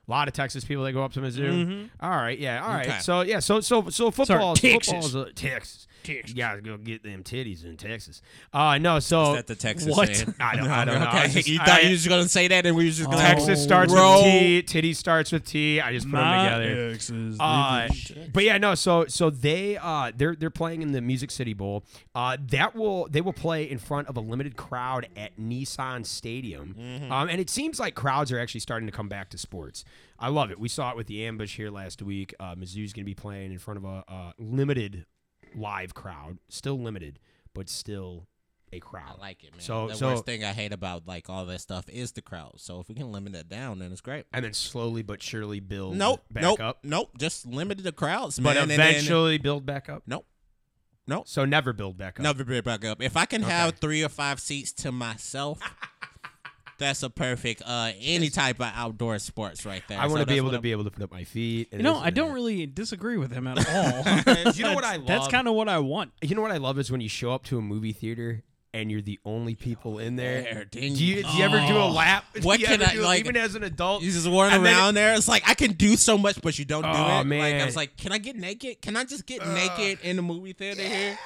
a lot of Texas people that go up to Mizzou. Mhm. All right, yeah, all right. Okay. So yeah, so so so football, Texas. football is a, Texas. Texas. You gotta go get them titties in Texas. Uh no, so Is that the Texas What? saying? I don't, I don't know. I Okay, just- you I- thought you were just gonna say that, and we were just gonna Texas starts roll. with T. Titty starts with T. I just put them together. Texas. Uh, but yeah, no. So so they uh they're they're playing in the Music City Bowl. Uh, that will they will play in front of a limited crowd at Nissan Stadium. Um, and it seems like crowds are actually starting to come back to sports. I love it. We saw it with the ambush here last week. Uh, Mizzou's going to be playing in front of a, a limited live crowd, still limited, but still a crowd. I like it, man. So- the so- worst thing I hate about like all that stuff is the crowd. So if we can limit it down, then it's great. and then slowly but surely build Nope, back nope, up. nope. Just limit the crowds, But man. and then- eventually build back up. nope, nope. So never build back up. Never build back up. If I can have three or five seats to myself, that's a perfect uh any type of outdoor sports right there. I want So to be able to I'm- be able to put up my feet. You know, I don't that. really disagree with him at all. You know what I That's kind of what I want. You know what I love is when you show up to a movie theater and you're the only people in there. There, Do ding. you, do you ever do a lap? What can I- do, like- even as an adult? You just running And then around there. It's like I can do so much, but you don't do Oh, it. Like man. I was like, can I get naked? Can I just get naked in the movie theater here?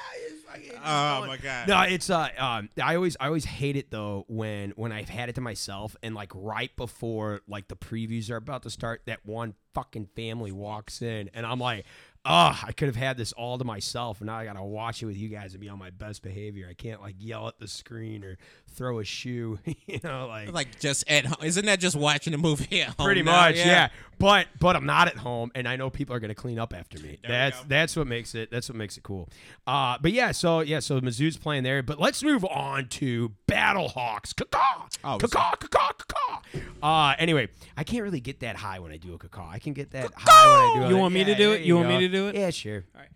Oh my god. No, it's uh, um, I always, I always hate it though when when I've had it to myself and like right before like the previews are about to start, that one fucking family walks in and I'm like, oh, I could have had this all to myself, and now I gotta watch it with you guys and be on my best behavior. I can't like yell at the screen or throw a shoe, you know, like. Like just at home. Isn't that just watching a movie at home? Pretty now? much, yeah. But but I'm not at home, and I know people are gonna clean up after me. There that's that's what makes it that's what makes it cool. Uh, but yeah, so yeah, so Mizzou's playing there. But let's move on to Battlehawks. Caw Oh, caw caw caw Uh, anyway, I can't really get that high when I do a caw. I can get that high when I do. A you want me to do it? You want me to do it? Yeah, sure. All right.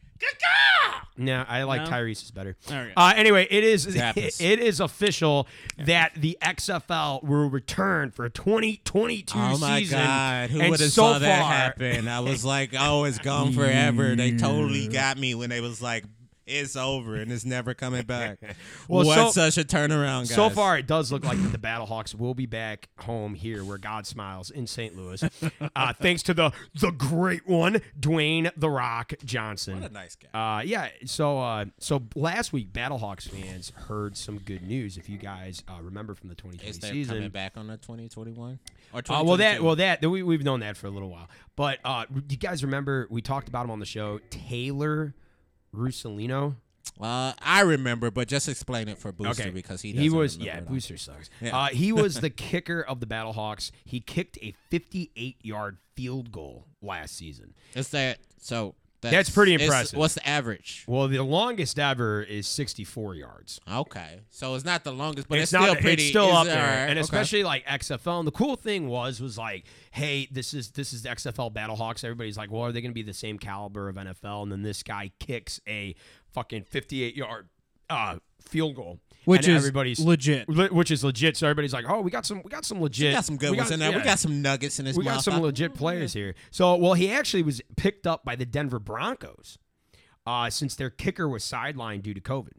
No, I like No? Tyrese's better. Okay. Uh, anyway, it is it is official that the XFL will return for 2022 Oh my season. god, who And would have so saw that far- happen? I was like, oh, it's gone forever. They totally got me when they was like, it's over and it's never coming back. Well, what so- such a turnaround, guys. So far, it does look like that the Battlehawks will be back home here, where God smiles in St. Louis, uh, thanks to the the great one, Dwayne the Rock Johnson. What a nice guy. Uh, yeah. So, uh, so last week, Battlehawks fans heard some good news. If you guys uh, remember from the 2020 Is season, coming back on the 2021 or Uh, well, that well that we, we've known that for a little while. But uh, do you guys remember we talked about him on the show, Taylor Russolino? Uh, I remember, but just explain it for Booster because he he was yeah. Booster sucks. Yeah. Uh, he was the kicker of the Battlehawks. He kicked a 58 yard field goal last season. It's that so that's, That's pretty impressive. What's the average? Well, the longest ever is 64 yards. Okay, so it's not the longest, but it's, not- still pretty. It's still it's up there, alright, and okay. especially like XFL. And the cool thing was, was like, hey, this is this is the XFL Battlehawks. Everybody's like, well, are they going to be the same caliber of NFL? And then this guy kicks a fucking 58 yard uh, field goal, Which and is everybody's legit. li- which is legit. So everybody's like, oh, we got some, we got some legit, we got some good we ones in there. We got some nuggets in this. we got some legit players here. So, well, he actually was picked up by the Denver Broncos uh, since their kicker was sidelined due to COVID.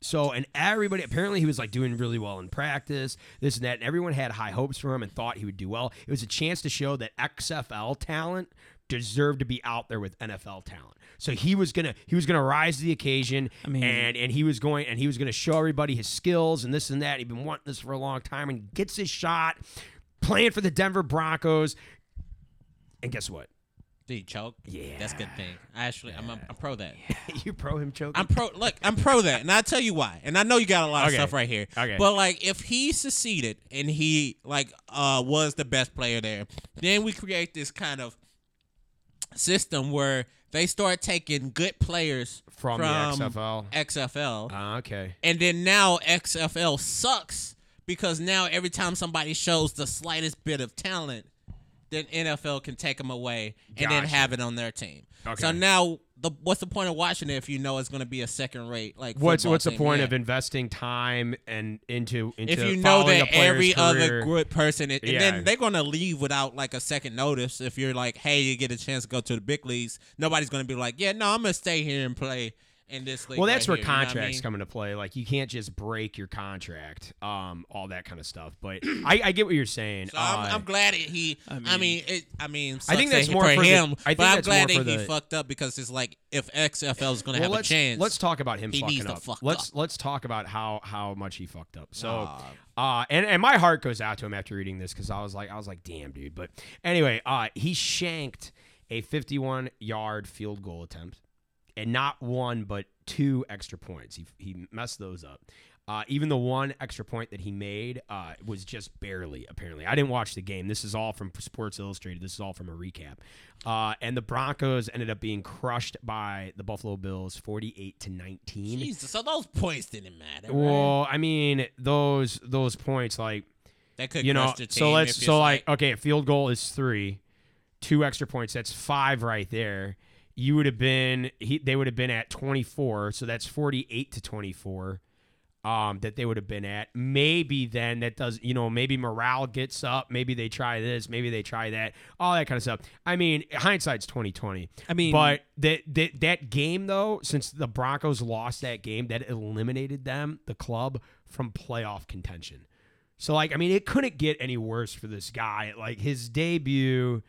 So, and everybody apparently he was like doing really well in practice, this and that, and everyone had high hopes for him and thought he would do well. It was a chance to show that XFL talent deserved to be out there with NFL talent. So he was gonna he was gonna rise to the occasion, I mean- and and he was going and he was gonna show everybody his skills and this and that. He'd been wanting this for a long time, and gets his shot, playing for the Denver Broncos. And guess what? Did he choke? Yeah. that's a good thing. I actually, I'm, I'm pro that. you pro him choking. I'm pro. Look, I'm pro that, and I'll tell you why. And I know you got a lot of stuff right here. Okay. But like, if he succeeded and he like uh was the best player there, then we create this kind of system where they start taking good players From the XFL. XFL, Ah, okay. and then now XFL sucks because now every time somebody shows the slightest bit of talent, then NFL can take them away and then have it on their team. Okay. So now, the what's the point of watching it if you know it's going to be a second rate like? What's what's the point Yeah. of investing time and into into if you know that a player's other career? good person, and Yeah. then they're gonna leave without like a second notice. If you're like, hey, you get a chance to go to the big leagues, nobody's gonna be like, yeah, no, I'm gonna stay here and play in this league. Well, that's right where here, you know I contracts mean? come into play. Like you can't just break your contract, um, all that kind of stuff. But I, I get what you're saying. So I'm, Uh, I'm glad it, he. I I mean, it, I mean, I think that's that more for for the- him. I think but I'm glad that he the- fucked up because it's like if XFL is gonna well, have a chance, let's talk about him he fucking needs to up. fuck let's up. let's talk about how how much he fucked up. So, Aw. uh, and and my heart goes out to him after reading this because I was like I was like, damn, dude. But anyway, uh, he shanked a 51 yard field goal attempt, and not one but two extra points. He he messed those up. Uh, even the one extra point that he made uh, was just barely, apparently. I didn't watch the game. This is all from Sports Illustrated. This is all from a recap. Uh, and the Broncos ended up being crushed by the Buffalo Bills 48 to 19. Jesus, so those points didn't matter. right? Well, I mean, those those points, like, That could you know, the team so let's, so like, okay, a field goal is three, two extra points, that's five right there. You would have been, he, they would have been at 24, so that's 48 to 24 um, that they would have been at. Maybe then that does, you know, maybe morale gets up. Maybe they try this. Maybe they try that. All that kind of stuff. I mean, hindsight's twenty twenty. I mean, But that that that game though, since the Broncos lost that game, that eliminated them, the club, from playoff contention. So like, I mean, it couldn't get any worse for this guy. Like his debut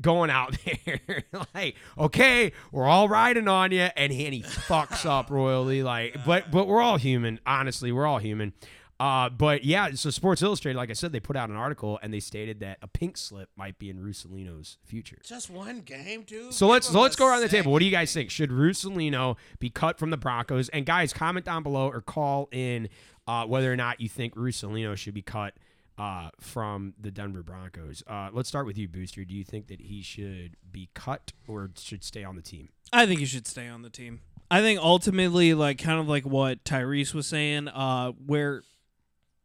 going out there like, okay, we're all riding on you, and he, and he fucks up royally. Like, but but we're all human. Honestly, we're all human. Uh, but yeah, so Sports Illustrated, like I said, they put out an article and they stated that a pink slip might be in Russolino's future. Just one game, dude. So Give let's so let's go around the table. What do you guys think? Should Russolino be cut from the Broncos? And guys, comment down below or call in uh, whether or not you think Russolino should be cut uh, from the Denver Broncos. Uh, let's start with you, Booster. Do you think that he should be cut or should stay on the team? I think he should stay on the team. I think ultimately, like kind of like what Tyrese was saying, uh, where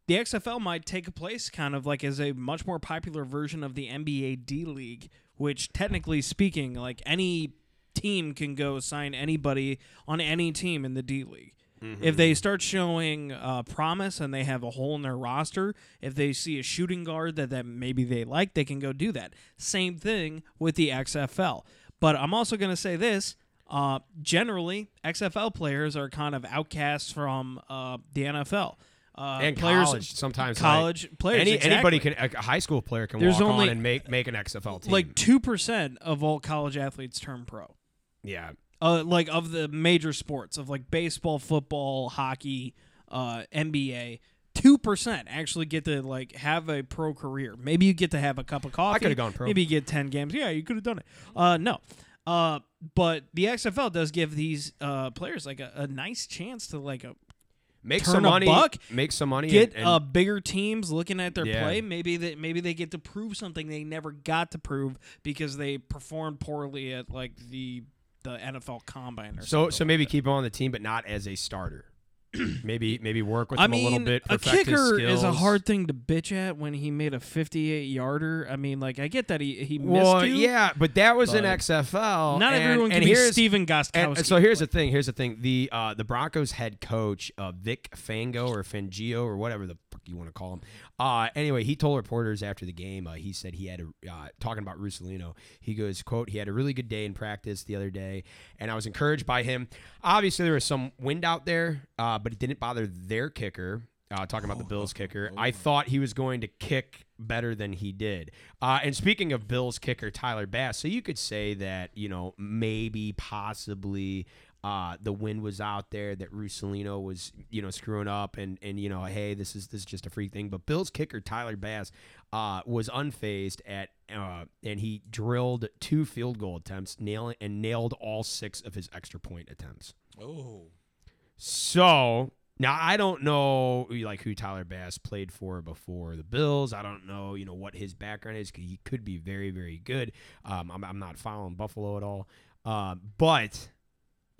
the XFL might take a place kind of like as a much more popular version of the NBA D League, which technically speaking, like any team can go sign anybody on any team in the D League. If they start showing uh, promise and they have a hole in their roster, if they see a shooting guard that, that maybe they like, they can go do that. Same thing with the XFL. But I'm also going to say this uh, generally, XFL players are kind of outcasts from uh, the NFL. Uh, and players, college sometimes like, college players. Any, exactly. Anybody can a high school player can There's walk only- on and make make an XFL team. Like 2% of all college athletes turn pro. yeah, uh, like of the major sports of like baseball, football, hockey, uh, NBA, two percent actually get to like have a pro career. Maybe you get to have a cup of coffee. I coulda gone pro. Maybe you get ten games. Yeah, you could have done it. Uh, no. Uh, but the XFL does give these uh, players like a, a nice chance to like a, make some money, buck, make some money, get and, and uh, bigger teams looking at their Yeah. play. Maybe that maybe they get to prove something they never got to prove because they performed poorly at like the the NFL Combine. Or so something so maybe keep him on the team, but not as a starter. maybe maybe work with I him mean, a little bit. a kicker is a hard thing to bitch at when he made a 58 yarder. I mean, like I get that he he missed you. yeah, but that was but XFL. Not and, everyone can be Stephen Gostkowski. And so here's the thing. Here's the thing. The uh, the Broncos head coach, uh, Vic Fango or Fangio or whatever the you want to call him. Uh, anyway, he told reporters after the game. Uh, he said he had a uh, talking about Russolino. He goes, "quote He had a really good day in practice the other day, and I was encouraged by him. Obviously, there was some wind out there, uh, but it didn't bother their kicker." Uh, talking about the Bills kicker, I thought he was going to kick better than he did. Uh, and speaking of Bills kicker Tyler Bass, so you could say that you know maybe possibly uh, the wind was out there that Russolino was you know screwing up and and you know hey this is this is just a free thing. But Bills kicker Tyler Bass uh, was unfazed at uh, and he drilled two field goal attempts, nailing and nailed all six of his extra point attempts. Oh, So now I don't know like who Tyler Bass played for before the Bills. I don't know you know what his background is. He could be very very good. Um, I'm, I'm not following Buffalo at all. Um, but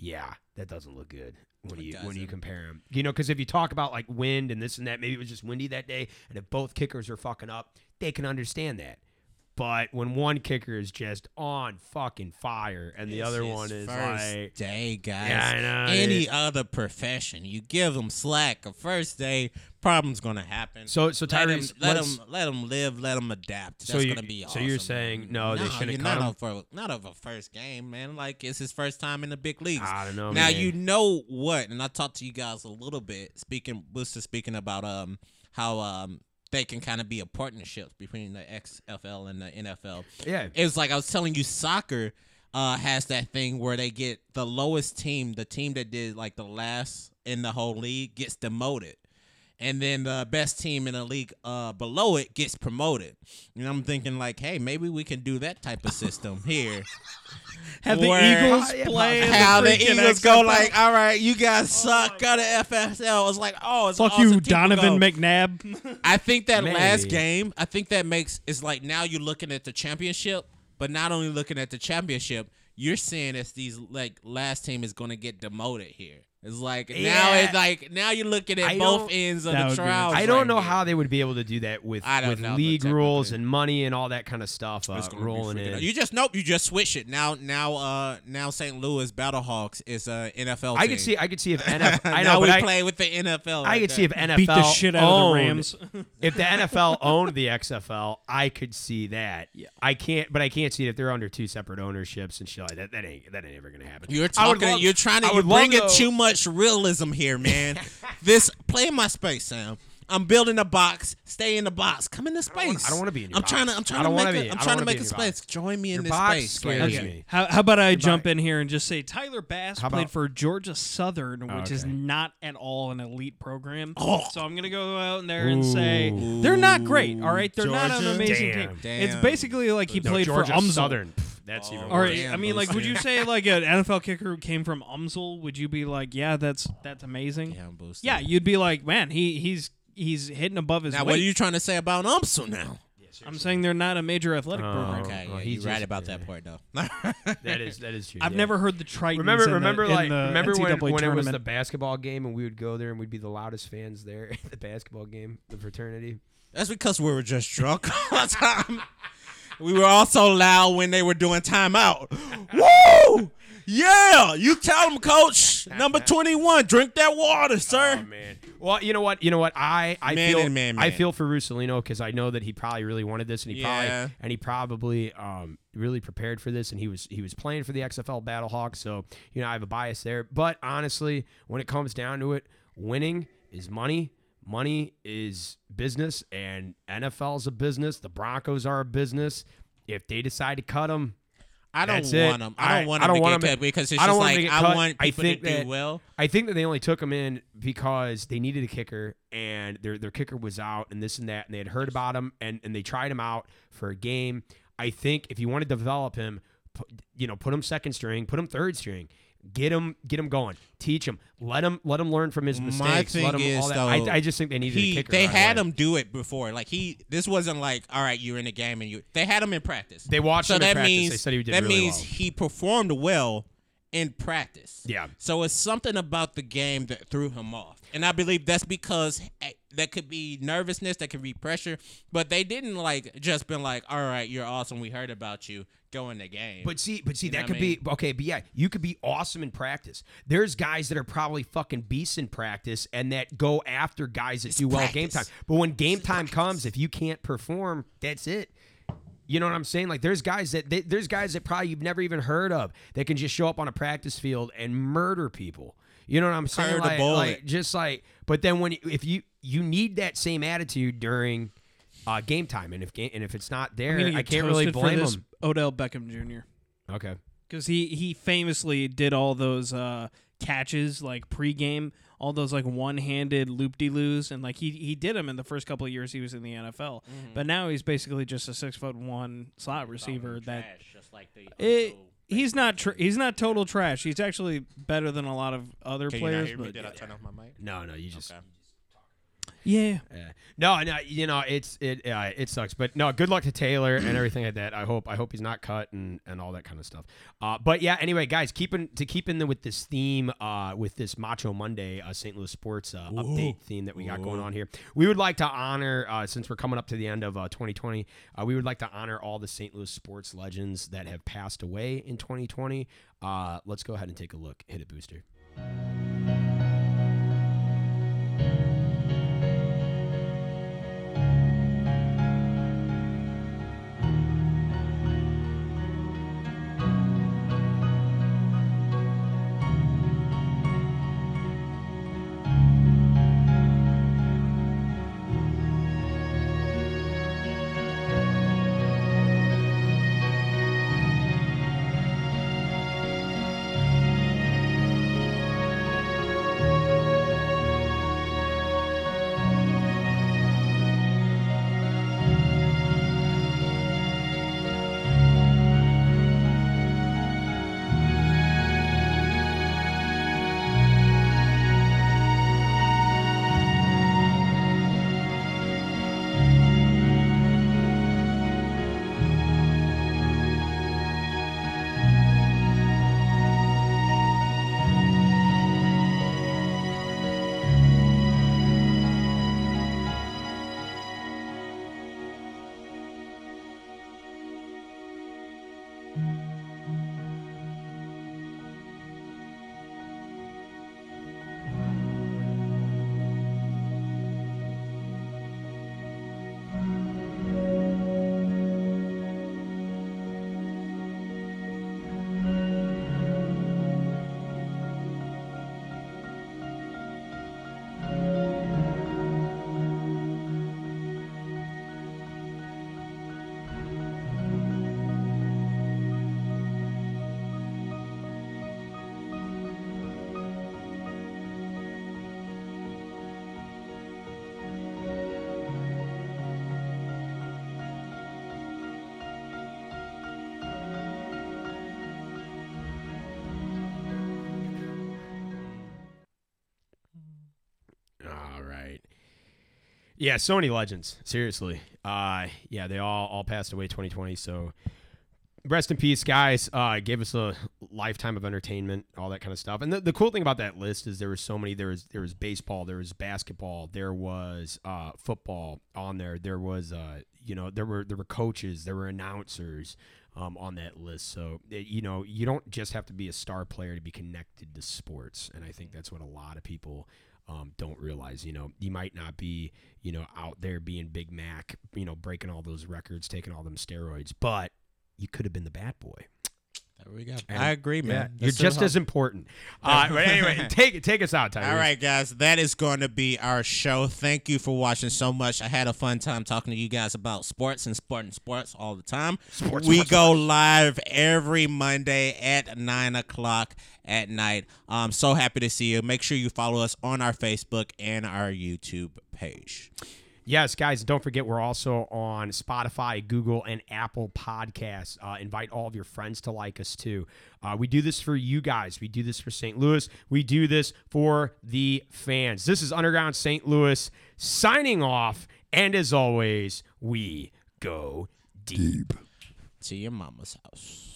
yeah, that doesn't look good when It you when you compare them. You know, because if you talk about like wind and this and that, maybe it was just windy that day, and if both kickers are fucking up, they can understand that. But when one kicker is just on fucking fire and the It's other his one is first like day, guys. Yeah, I know, Any dude. other profession, you give them slack. A first day, problem's gonna happen. So so let him, Tyrese, let let's- him, let him live. Let him adapt. So That's you- gonna be awesome. so you're saying, no, they shouldn't you're cut not him? of for not of a first game, man. Like it's his first time in the big leagues. I don't know. now man. you know what, and I talked to you guys a little bit. Speaking, Booster speaking about um how um they can kind of be a partnership between the XFL and the NFL. yeah. It's like I was telling you, soccer uh, has that thing where they get the lowest team, the team that did like the last in the whole league, gets demoted. And then the best team in the league uh, below it gets promoted. And I'm thinking like, hey, maybe we can do that type of system here. have the where- Eagles Oh, yeah, play. How the freaking Eagles go XFL? like, all right, you guys suck. Go to FSL. It's like, oh, it's Fuck awesome you, team Donovan go. McNabb. I think that last game, I think that makes it's like now you're looking at the championship, but not only looking at the championship, you're seeing as these like last team is going to get demoted here. It's like now it's like now you're looking at I both ends of the would be trials. I don't right know here. how they would be able to do that with I with know, league rules and money and all that kind of stuff uh, It's gonna be rolling in. out. You just nope. You just switch it now. Now, uh, now St. Louis Battlehawks is a NFL. I team. could see. I could see if NFL. I now know, we I, play with the NFL. I like could that. see if NFL Beat the shit out of the Rams. if the NFL owned the XFL, I could see that. Yeah. I can't, but I can't see it if they're under two separate ownerships and shit like that. That ain't that ain't ever gonna happen. You're talking. love- you're trying to. I You're would love bringing to- too much realism here, man. this play in my space, Sam. I'm building a box. Stay in the box. Come into don't space. I don't wanna be in your I'm trying to. I'm I trying to don't make. wanna A, be- I'm I don't trying to wanna make a in your space. box. Join me in Your this box space. scares Like, me. How, how about I Goodbye. jump in here and just say Tyler Bass How played about- for Georgia Southern, oh, which is Okay. not at all an elite program. Oh. So I'm gonna go out in there and say Ooh. they're not great. All right, they're not an Georgia? amazing Damn. team. Damn. It's basically like he No, played Georgia for UMSL. Southern. Pff, That's Oh. even Or worse. Damn, I mean, like, would you say like an NFL kicker who came from UMSL? Would you be like, yeah, that's that's amazing? Damn, Booster. Yeah, you'd be like, man, he he's he's hitting above his Now, weight. what are you trying to say about UMSL now? I'm saying they're not a major athletic Oh. program. Okay, well, yeah, he's you're right about yeah. that part, though. That is that is true. I've yeah. never heard the Tritons. remember in the- remember in like the remember when, NCAA when it was the basketball game and we would go there and we'd be the loudest fans there at the basketball game, the fraternity. That's because we were just drunk all the time. We were also loud when they were doing timeout. Woo! Yeah, you tell them, Coach. Number twenty-one, drink that water, sir. Oh man. Well, you know what? You know what? I I Man feel and man, I feel for Russolino because I know that he probably really wanted this and he Yeah. probably and he probably um really prepared for this and he was he was playing for the XFL Battlehawks. So you know I have a bias there. But honestly, when it comes down to it, winning is money. Money is business, and NFL's a business. The Broncos are a business. If they decide to cut him, I don't That's want them. I I- don't want I them don't to want get cut because it's I don't just want like to get I cut. want I people think to do well. I think that they only took him in because they needed a kicker and their their kicker was out and this and that and they had heard about him and, and they tried him out for a game. I think if you want to develop him, put, you know, put him second string, put him third string, get him get him going, teach him, let him let him learn from his My mistakes. thing let him, is, all that. though, I, I just think they needed a kicker. they right had away. him do it before. Like he, this wasn't like, all right, you're in the game and you. They had him in practice. They watched so him in that practice. means They said he did that really means well. he performed well in practice. Yeah. So it's something about the game that threw him off, and I believe that's because eh, that could be nervousness, that could be pressure, but they didn't like just been like, all right, you're awesome. We heard about you. Go in the game. But see, but see, You know that could I be okay. But yeah, you could be awesome in practice. There's guys that are probably fucking beasts in practice and that go after guys that do well game time. But when game time comes, if you can't perform, that's it. You know what I'm saying? Like there's guys that they, there's guys that probably you've never even heard of that can just show up on a practice field and murder people. You know what I'm saying? Heard a Like, bullet. like just like, but then when if you you need that same attitude during uh, game time, and if game, and if it's not there, I'm gonna I get can't really blame for this, them. Odell Beckham Jr. Okay. because he he famously did all those uh, catches like pregame, all those like one-handed loop de loos, and like he he did them in the first couple of years he was in the NFL. But now he's basically just a six foot one slot receiver that just like the it, he's not tr- he's not total trash. He's actually better than a lot of other Can you not players. hear me? But Did I turn off my mic? No, no, you just. Okay. Yeah, Yeah. No, no, you know it's it uh, it sucks, but no. Good luck to Taylor and everything like that. I hope I hope he's not cut and, and all that kind of stuff. Uh, but yeah, anyway, guys, keeping to keep in the, with this theme, uh, with this Macho Monday uh, St. Louis sports uh, update theme that we got going on here, we would like to honor uh, since we're coming up to the end of uh, 2020, uh, we would like to honor all the St. Louis sports legends that have passed away in 2020. Uh, let's go ahead and take a look. Hit it, booster. Yeah, so many legends. Seriously. Uh, yeah, they all all passed away 2020. So rest in peace, guys. Uh, gave us a lifetime of entertainment, all that kind of stuff. And the, the cool thing about that list is there was so many. There was there was baseball, there was basketball, there was uh, football on there. There was uh, you know there were there were coaches, there were announcers. Um, on that list, so you know you don't just have to be a star player to be connected to sports, and I think that's what a lot of people um, don't realize. You know, you might not be, you know, out there being Big Mac, you know, breaking all those records, taking all them steroids, but you could have been the bad boy. There we go. And- I agree, man. Yeah, you're just as important. Uh, but anyway, take take us out, Tyrese. All right, guys, that is going to be our show. Thank you for watching so much. I had a fun time talking to you guys about sports and sport and sports all the time. Sports, we sports, go live every Monday at nine o'clock at night. I'm so happy to see you. Make sure you follow us on our Facebook and our YouTube page. Yes, guys, don't forget we're also on Spotify, Google, and Apple Podcasts. Uh, invite all of your friends to like us too. Uh, we do this for you guys. We do this for St. Louis. We do this for the fans. This is Underground St. Louis signing off. And as always, we go deep. To your mama's house.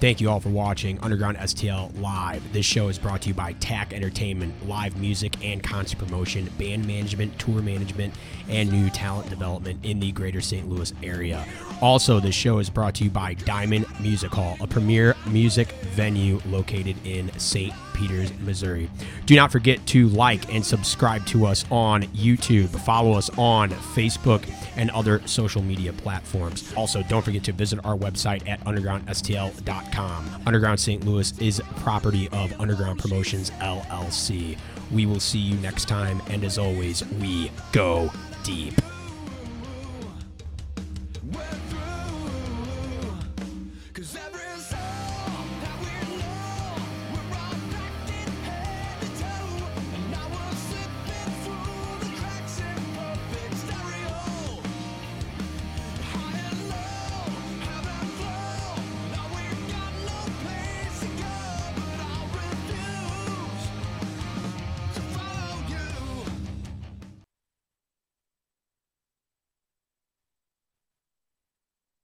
Thank you all for watching Underground STL Live. This show is brought to you by TAC Entertainment, live music and concert promotion, band management, tour management, and new talent development in the greater St. Louis area. Also, this show is brought to you by Diamond Music Hall, a premier music venue located in St. Peters, Missouri. Do not forget to like and subscribe to us on YouTube. Follow us on Facebook and other social media platforms. Also, don't forget to visit our website at undergroundstl.com. Underground St. Louis is property of Underground Promotions LLC. We will see you next time, and as always, we go deep.